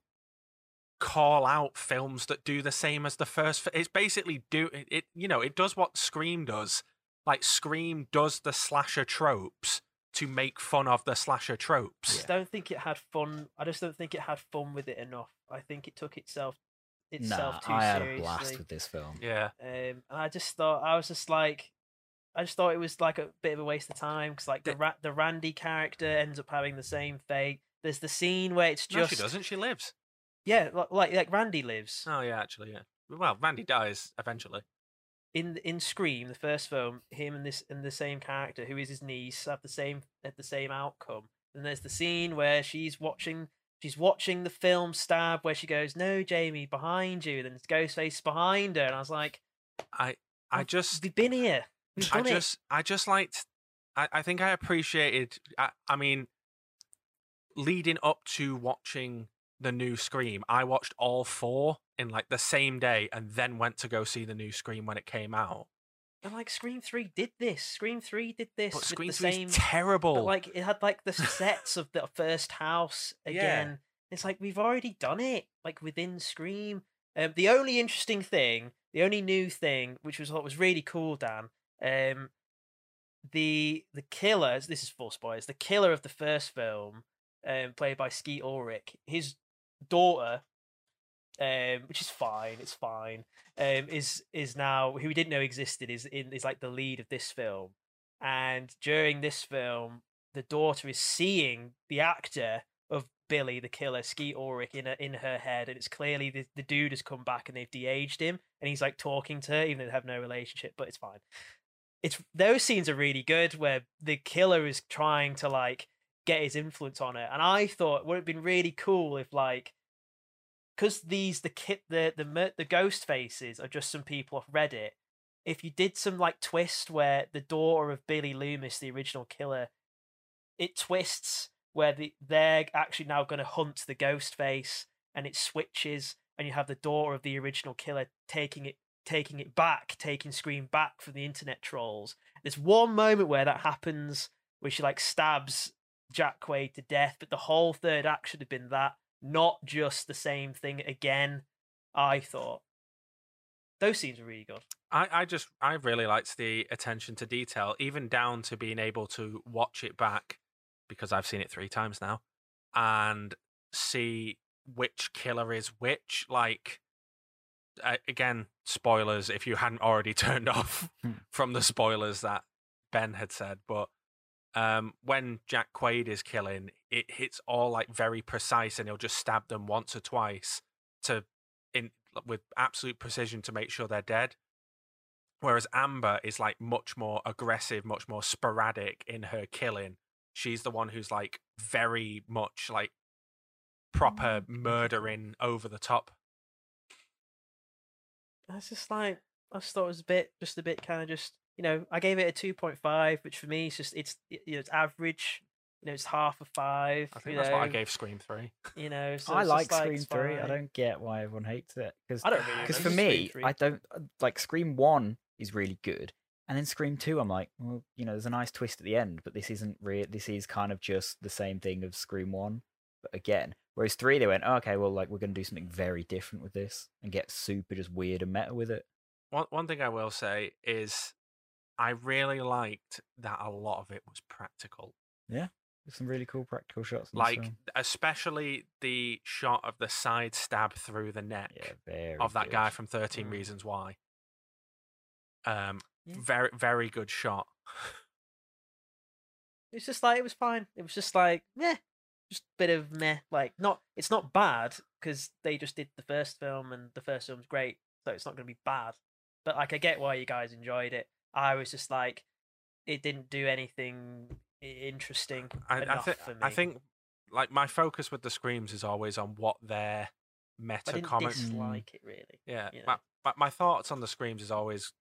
call out films that do the same as the first it's basically do it, it you know it does what scream does like scream does the slasher tropes to make fun of the slasher I tropes just don't think it had fun. I just don't think it had fun with it enough. I think it took itself itself Nah, too I had seriously. a blast with this film. yeah Um, and I just thought I was just like, I just thought it was like a bit of a waste of time because like the The- Ra- the Randy character ends up having the same fate. There's the scene where it's no just she doesn't she lives yeah, like like, like Randy lives oh yeah actually yeah well randy dies eventually in in Scream, the first film. Him and this and the same character who is his niece have the same have the same outcome. And there's the scene where she's watching. She's watching the film Stab, where she goes, "No, Jamie, behind you." Then it's Ghostface behind her, and I was like, i i just we've been here. We've I done it." just, I just liked. I, I think I appreciated. I, I mean, leading up to watching the new Scream, I watched all four in like the same day, and then went to go see the new Scream when it came out. And like Scream Three did this. Scream Three did this But with Scream the Three same. terrible. But like it had like the sets of the first house Yeah. again. It's like we've already done it. Like within Scream. Um, the only interesting thing, the only new thing, which was what was really cool, Dan. Um, the the killer. This is full spoilers. The killer of the first film, um, played by Skeet Ulrich, his daughter, um, which is fine. It's fine. Um, is is now who we didn't know existed is in is like the lead of this film, and during this film, the daughter is seeing the actor of Billy the killer, Skeet Ulrich, in her, in her head, and it's clearly the, the dude has come back and they've de-aged him, and he's like talking to her, even though they have no relationship, but it's fine. It's those scenes are really good where the killer is trying to like get his influence on her, and I thought would it have been really cool if like because these the kit the the the ghost faces are just some people off Reddit. If you did some like twist where the daughter of Billy Loomis, the original killer, it twists where the they're actually now going to hunt the ghost face, and it switches, and you have the daughter of the original killer taking it taking it back, taking Scream back from the internet trolls. There's one moment where that happens, where she like stabs Jack Quaid to death, but the whole third act should have been that, not just the same thing again. I thought those scenes were really good. I, I just I really liked the attention to detail, even down to being able to watch it back because I've seen it three times now and see which killer is which. Like uh, again, spoilers if you hadn't already turned off Hmm. from the spoilers that Ben had said, but um, when Jack Quaid is killing, it hits all like very precise, and he'll just stab them once or twice to in with absolute precision to make sure they're dead. Whereas Amber is like much more aggressive, much more sporadic in her killing. She's the one who's like very much like proper mm, murdering over the top. It's just like I just thought it was a bit, just a bit kind of just you know I gave it a two point five, which for me is just it's you know it's average. You know it's half a five. I think you that's what I gave Scream Three. You know, so I like Scream it's Three. I don't get why everyone hates it because I don't really because for me, I don't uh, like Scream One is really good, and then Scream Two, I'm like, well, you know, there's a nice twist at the end, but this isn't real. This is kind of just the same thing of Scream One, but again. Whereas three, they went, oh, okay, well, like we're going to do something very different with this and get super just weird and meta with it. One one thing I will say is, I really liked that a lot of it was practical. There's some really cool practical shots. Like especially the shot of the side stab through the neck yeah, of that guy from Thirteen Mm. Reasons Why. Um, Yeah. very very good shot. It's just like it was fine. It was just like meh, just a bit of meh. Like not, it's not bad because they just did the first film and the first film's great, so it's not going to be bad. But like, I get why you guys enjoyed it. I was just like, it didn't do anything interesting I, I enough think for me. I think like my focus with the screams is always on what their I meta didn't comment. dislike it really. Yeah, you my, know. my my thoughts on the screams is always.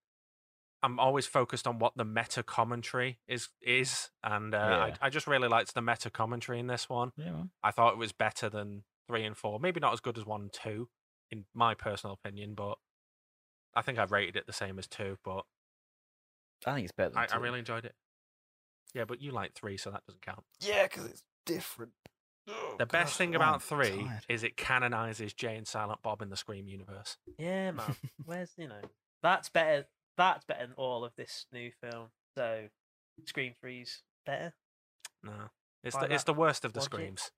I'm always focused on what the meta commentary is is, and uh, Yeah. I, I just really liked the meta commentary in this one. Yeah, man. I thought it was better than three and four. Maybe not as good as one and two, in my personal opinion, but I think I've rated it the same as two. But I think it's better. Than I, I really enjoyed it. Yeah, but you like three, so that doesn't count. yeah, because it's different. The best thing about three is it canonizes Jay and Silent Bob in the Scream universe. Yeah, man. Where's you know that's better. That's better than all of this new film. So, Scream Three's better. No, it's By the it's the worst of the logic. screams.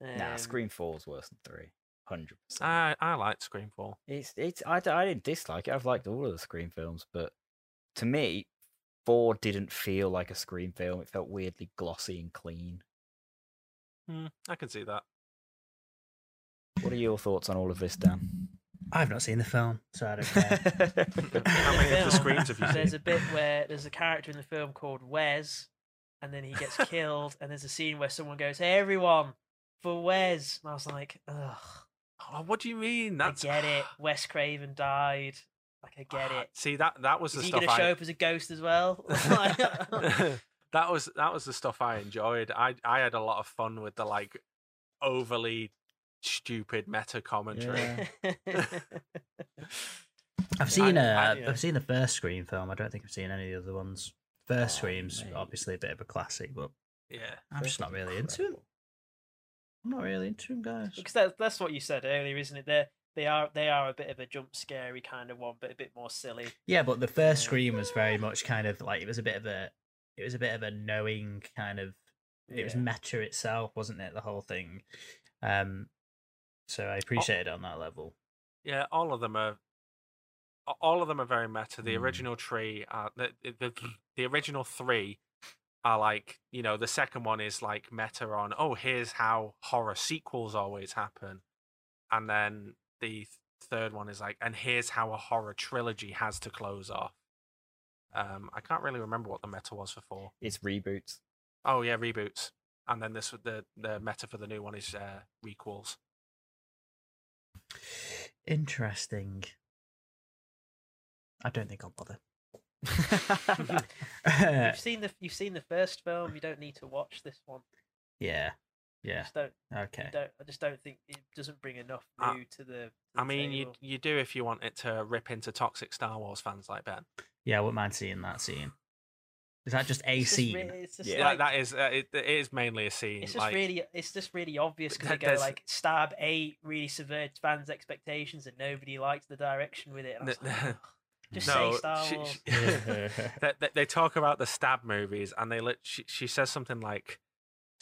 Nah, Um, Scream Four is worse than three. Hundred percent. I I liked Scream Four. It's it's I, d- I didn't dislike it. I've liked all of the Scream films, but to me, four didn't feel like a Scream film. It felt weirdly glossy and clean. Hmm, I can see that. What are your thoughts on all of this, Dan? I've not seen the film, so I don't care. How many of the film, screams have you There's a bit where there's a character in the film called Wes, and then he gets killed, and there's a scene where someone goes, "Hey, everyone, for Wes," and I was like, "Ugh, Oh, what do you mean? That's I get it. Wes Craven died. Like, I get it. See that that was Is the he stuff going to show I. up as a ghost as well?" that was that was the stuff I enjoyed. I I had a lot of fun with the like overly stupid meta commentary. Yeah. I've seen I- uh, I- I've seen the first Scream film. I don't think I've seen any of the other ones. First Oh, Scream's mate. obviously a bit of a classic, but Yeah. I'm just not really into him. I'm not really into him, guys. because that, that's what you said earlier, isn't it? They they are they are a bit of a jump scary kind of one, but a bit more silly. Yeah, but the first Yeah. Scream was very much kind of like it was a bit of a it was a bit of a knowing kind of it was meta itself, wasn't it? The whole thing. Um, so I appreciate it on that level. Yeah, all of them are. All of them are very meta. The Mm. original tree, uh, the, the the original three, are like you know the second one is like meta on. Oh, here's how horror sequels always happen, and then the third one is like, and here's how a horror trilogy has to close off. Um, I can't really remember what the meta was for four. It's reboots. Oh yeah, reboots, and then this the the meta for the new one is uh, requels. Interesting. I don't think I'll bother. You've seen the you've seen the first film. You don't need to watch this one. yeah, Yeah. just don't, Okay. don't. I just don't think it doesn't bring enough Uh, new to the. I mean, you table. you do if you want it to rip into toxic Star Wars fans like Ben. Yeah, I wouldn't mind seeing that scene. Is that just a It's just scene? re- it's just Yeah, like, that is uh, it, it is mainly a scene. It's just like, really, it's just really obvious because they go like stab a really subverts fans' expectations and nobody likes the direction with it. And I was N- like, "Ugh, just no, say Star she- Wars. she- they, they, they talk about the stab movies and they lit, she, she says something like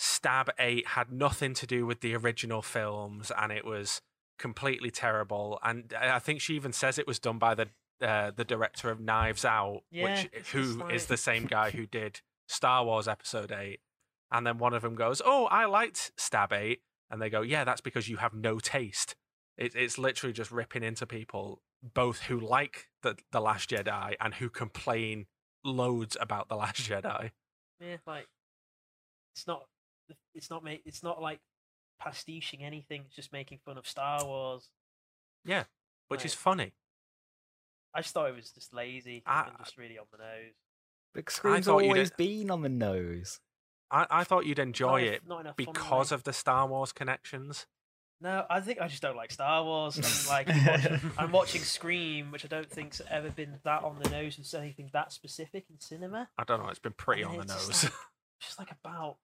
stab 8 had nothing to do with the original films and it was completely terrible. And i I think she even says it was done by the uh, the director of knives out Yeah, which who just is the same guy who did star wars episode 8 and then one of them goes oh i liked stab 8 and they go yeah that's because you have no taste. It, it's literally just ripping into people both who like the, the last jedi and who complain loads about the last jedi. Yeah, like it's not, it's not make, it's not like pastiching anything. It's just making fun of Star Wars. Yeah, which is funny I just thought it was just lazy I- and just really on the nose. But Scream's always been on the nose. I, I thought you'd enjoy Not enough- it not enough because of the Star Wars connections. No, I think I just don't like Star Wars. I'm watching, I'm watching Scream, which I don't think's ever been that on the nose with anything that specific in cinema. I don't know. It's been pretty And on the it's just nose. like- Just like about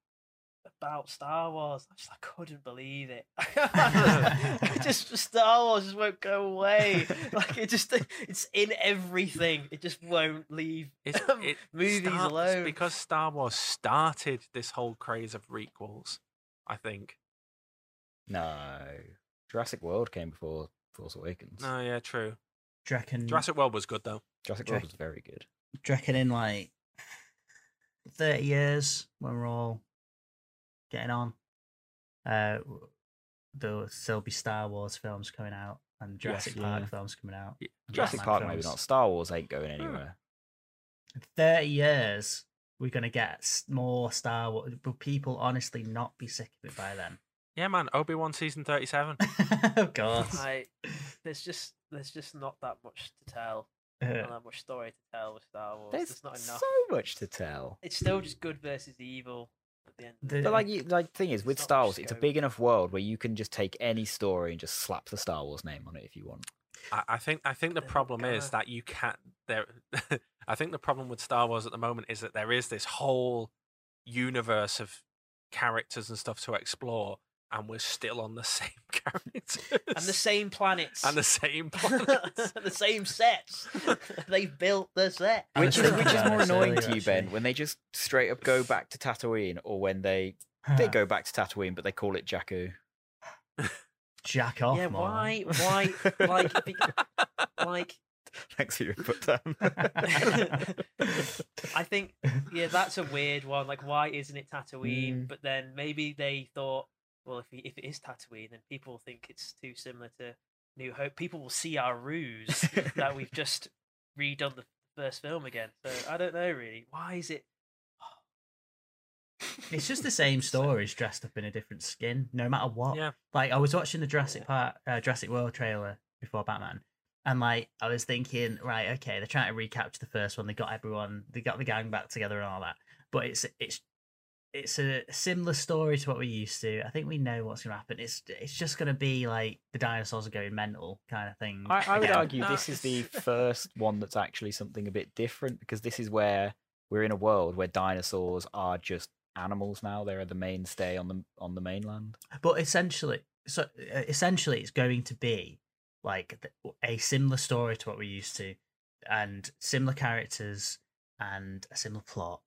about Star Wars. I just I couldn't believe it. It just Star Wars just won't go away. Like it just it's in everything. It just won't leave It's, it movies start- alone. because Star Wars started this whole craze of requels. I think. No. Jurassic World came before Force Awakens. No, yeah, true. Do you reckon, Jurassic World was good though. Jurassic Jack- World was very good. do in like 30 years when we're all getting on, uh, there'll still be Star Wars films coming out and Jurassic Park yeah. films coming out. Y- Jurassic Batman Park, maybe not. Star Wars ain't going anywhere. In 30 years, we're going to get more Star Wars. Will people honestly not be sick of it by then? Yeah, man. Obi Wan season thirty-seven. oh, God. I there's just there's just not that much to tell. Uh, Not that much story to tell with Star Wars. There's There's not enough. so much to tell. It's still just good versus evil at the end. Of The- the But like, you, like, thing is, with Star Wars, it's a big enough world where you can just take any story and just slap the Star Wars name on it if you want. I, I think. I think the They're problem is that you can't. There. I think the problem with Star Wars at the moment is that there is this whole universe of characters and stuff to explore, and we're still on the same characters and the same planets. and the same planets. the same sets. They've built the set. I was Which is, thinking which is more this annoying earlier, to you, Ben, actually. when they just straight up go back to Tatooine, or when they they go back to Tatooine but they call it Jakku? Jack off, yeah, man. why? Why? Like, be- like Thanks for your input, Dan. I think, yeah, that's a weird one. Like, why isn't it Tatooine? Mm. But then maybe they thought, well, if if it is Tatooine, then people think it's too similar to New Hope. People will see our ruse that we've just redone the first film again. So I don't know really. Why is it? It's just the same stories dressed up in a different skin, no matter what. Yeah. Like I was watching the Jurassic Park, uh, Jurassic World trailer before Batman, and like I was thinking, right, okay, they're trying to recapture the first one. They got everyone, they got the gang back together and all that. But it's it's it's a similar story to what we're used to. I think we know what's going to happen. It's it's just going to be like the dinosaurs are going mental kind of thing. I, I would argue this is the first one that's actually something a bit different because this is where we're in a world where dinosaurs are just animals now. They're the mainstay on the on the mainland. But essentially, so uh, essentially, it's going to be like a similar story to what we're used to, and similar characters and a similar plot.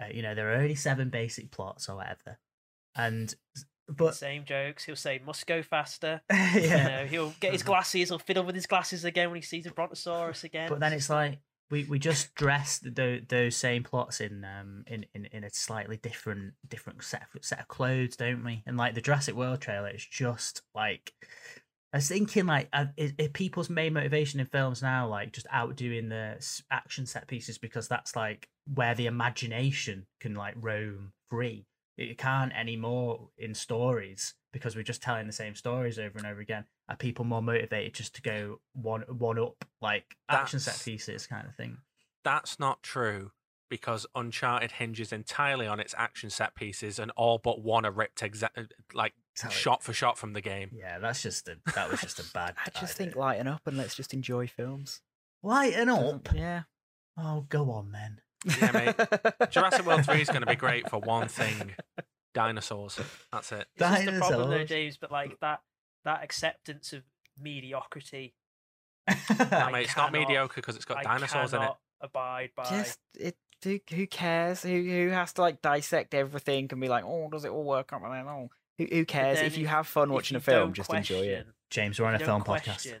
Uh, you know, there are only seven basic plots or whatever, and but Same jokes. He'll say, "Must go faster." yeah, You know, he'll get his glasses. He'll fiddle with his glasses again when he sees a brontosaurus again. but then it's like we, we just dress those, those same plots in um in, in, in a slightly different different set of, set of clothes, don't we? And like the Jurassic World trailer, it's just like I was thinking like if, is, is people's main motivation in films now like just outdoing the action set pieces because that's like where the imagination can like roam free. It can't anymore in stories because we're just telling the same stories over and over again. Are people more motivated just to go one one up like action set pieces kind of thing? That's not true because Uncharted hinges entirely on its action set pieces, and all but one are ripped exa- uh, like Exactly. shot for shot from the game. Yeah, that's just a that was just a bad. I just idea. think lighten up and let's just enjoy films. lighten up. Yeah. Oh, go on then. Yeah, mate. Jurassic World 3 is going to be great for one thing dinosaurs. That's it. It's just the problem though, Dinosaurs. James. But like that, that acceptance of mediocrity. Nah, I mate, it's not mediocre because it's got I dinosaurs in it. Abide by. Just it. Who, who cares? Who who has to like dissect everything and be like, oh, does it all work out? And then, oh, who, who cares? then If you have fun watching a film, don't just enjoy it. James, we're on a film don't podcast.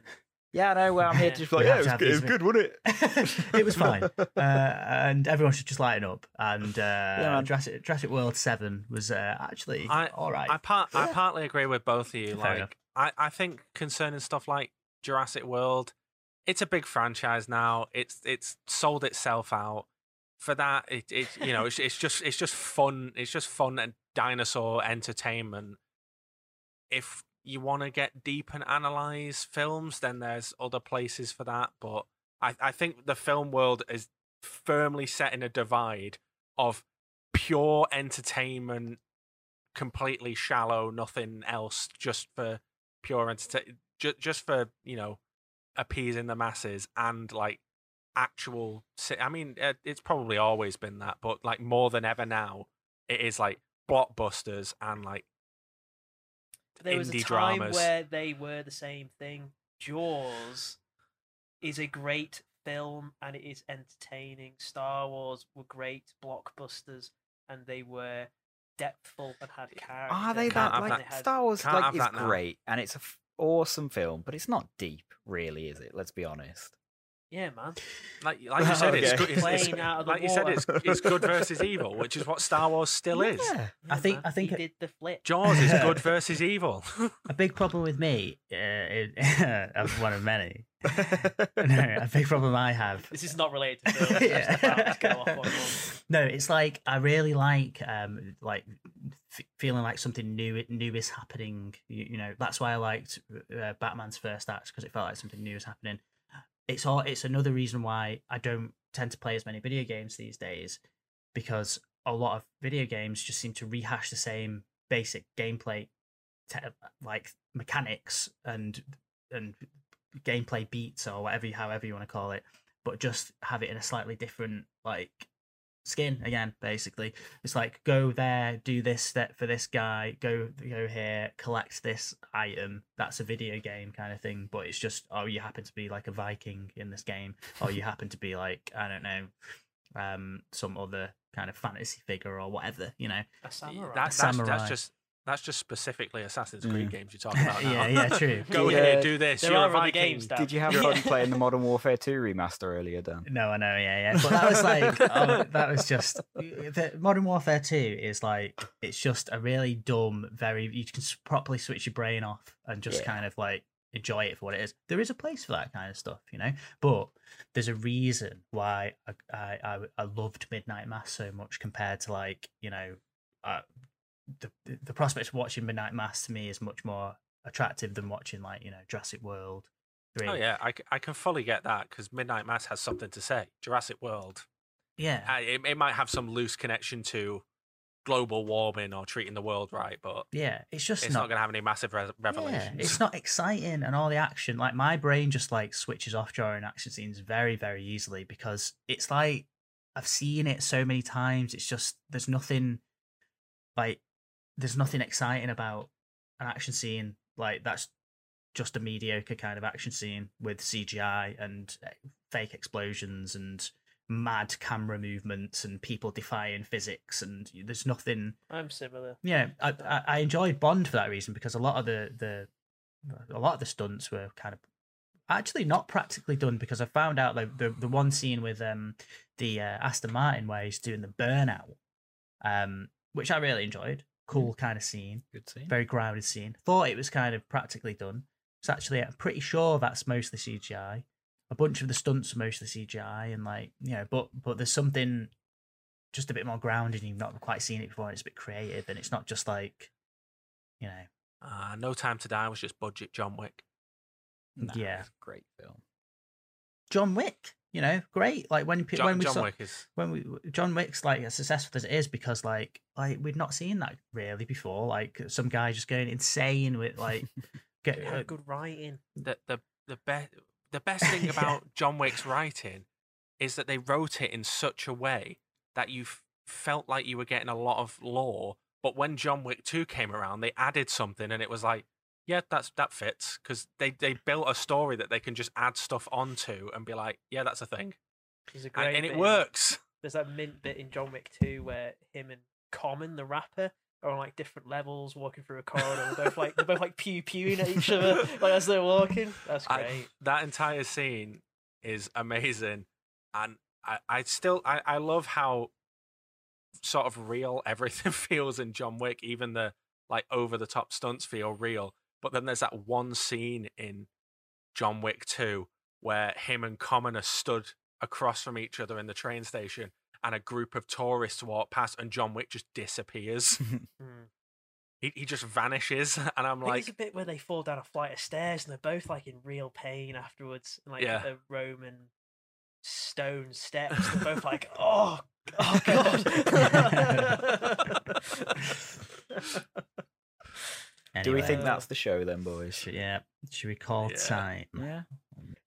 Yeah, I know. Well, I'm here to Yeah. just like, We yeah, it was, good, it was good, wasn't it? it was fine, uh, and everyone should just lighten up. And uh, man. Jurassic, Jurassic World Seven was uh, actually I- all right. I part I partly agree with both of you. Fair like I, I think concerning stuff like Jurassic World, it's a big franchise now. It's it's sold itself out. For that, it, it you know it's, it's just it's just fun. It's just fun and dinosaur entertainment. If you want to get deep and analyze films, then there's other places for that. But I, I think the film world is firmly set in a divide of pure entertainment completely shallow, nothing else, just for pure entertainment, ju- just for you know appeasing the masses and like actual. I mean, uh, it's probably always been that, but like more than ever now, it is like blockbusters and like There was a time dramas. where they were the same thing. Jaws is a great film and it is entertaining. Star Wars were great blockbusters and they were depthful and had character. Are they that like and they had- Star Wars? can't Like have is great and it's a f- awesome film, but it's not deep, really, is it? Let's be honest. Yeah, man. like like you said, it's good. It's, it's, Plane out of the like you said, it's it's good versus evil, which is what Star Wars still is. Yeah. I think- man. I think he it- did the flip. Jaws is good versus evil. a big problem with me, uh, it, of one of many. no, a big problem I have This is not related to films. yeah. just about to go off on one. no, it's like I really like um like f- feeling like something new new is happening. You, you know, that's why I liked uh, Batman's first act because it felt like something new is happening. It's all it's another reason why I don't tend to play as many video games these days because a lot of video games just seem to rehash the same basic gameplay te- like mechanics and and gameplay beats or whatever however you want to call it but just have it in a slightly different like skin again basically it's like go there do this step for this guy go go here collect this item that's a video game kind of thing but it's just oh you happen to be like a viking in this game or you happen to be like i don't know um some other kind of fantasy figure or whatever you know A samurai. That, that's, samurai. that's just that's just specifically Assassin's Creed Mm. games you're talking about. Now. yeah yeah true Go Yeah. here, do this. There You're are a other Viking. games, Dan. Did you have fun playing the Modern Warfare 2 remaster earlier, Dan? No, I know, yeah, yeah. But that was like, oh, that was just the Modern Warfare Two is like, it's just a really dumb, very you can s- properly switch your brain off and just Yeah. kind of like enjoy it for what it is. There is a place for that kind of stuff, you know. But there's a reason why I I, I, I loved Midnight Mass so much compared to like you know, uh, the the prospect of watching Midnight Mass to me is much more attractive than watching like you know Jurassic World. 3. Oh yeah, I, I can fully get that because Midnight Mass has something to say. Jurassic World, yeah. uh, it, it might have some loose connection to global warming or treating the world right, but yeah, it's just it's not, going to have any massive re- Yeah, revelations. it's not exciting and all the action. Like my brain just like switches off during action scenes very, very easily because it's like I've seen it so many times. It's just there's nothing like there's nothing exciting about an action scene like that's just a mediocre kind of action scene with CGI and uh, fake explosions and mad camera movements and people defying physics and there's nothing I'm similar. yeah, I, I I enjoyed Bond for that reason because a lot of the the a lot of the stunts were kind of actually not practically done because I found out like the the one scene with um the uh, Aston Martin where he's doing the burnout, um which I really enjoyed. Cool kind of scene, Good scene. very grounded scene. Thought it was kind of practically done. It's actually I'm pretty sure that's mostly CGI. A bunch of the stunts are mostly CGI and like you know, but but there's something just a bit more grounded. and You've not quite seen it before. And it's a bit creative, and it's not just like, you know, Uh, no Time to Die was just budget John Wick. Nah, Yeah. great film. John Wick. You know, great. Like when John, when we John saw Wick is when we John Wick's like as successful as it is because like like we'd not seen that really before. Like some guy just going insane with like get uh, good writing. the the the best the best thing Yeah. about John Wick's writing is that they wrote it in such a way that you f- felt like you were getting a lot of lore. But when John Wick Two came around, they added something, and it was like, yeah, that's that fits because they they built a story that they can just add stuff onto and be like, yeah, that's a thing, a and, great and it works. There's that mint bit in John Wick 2 where him and Common, the rapper, are on like different levels, walking through a corridor. They're both like they're both like pew pewing at each other like as they're walking. That's I- great. that entire scene is amazing and I, I still I, I love how sort of real everything feels in John Wick even the like over the top stunts feel real but then there's that one scene in John Wick 2 where him and Common are stood across from each other in the train station and a group of tourists walk past and John Wick just disappears Hmm. he, he just vanishes and I'm I like it's a bit where they fall down a flight of stairs and they're both like in real pain afterwards, and like Yeah. the Roman stone steps. They're both like, oh, oh god. Do we think that's the show then, boys? yeah? Should we call Yeah. time? Yeah.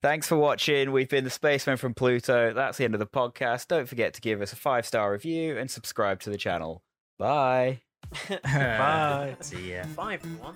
Thanks for watching. We've been the Spacemen from Pluto. That's the end of the podcast. Don't forget to give us a five star review and subscribe to the channel. Bye. Bye. See ya. Bye everyone.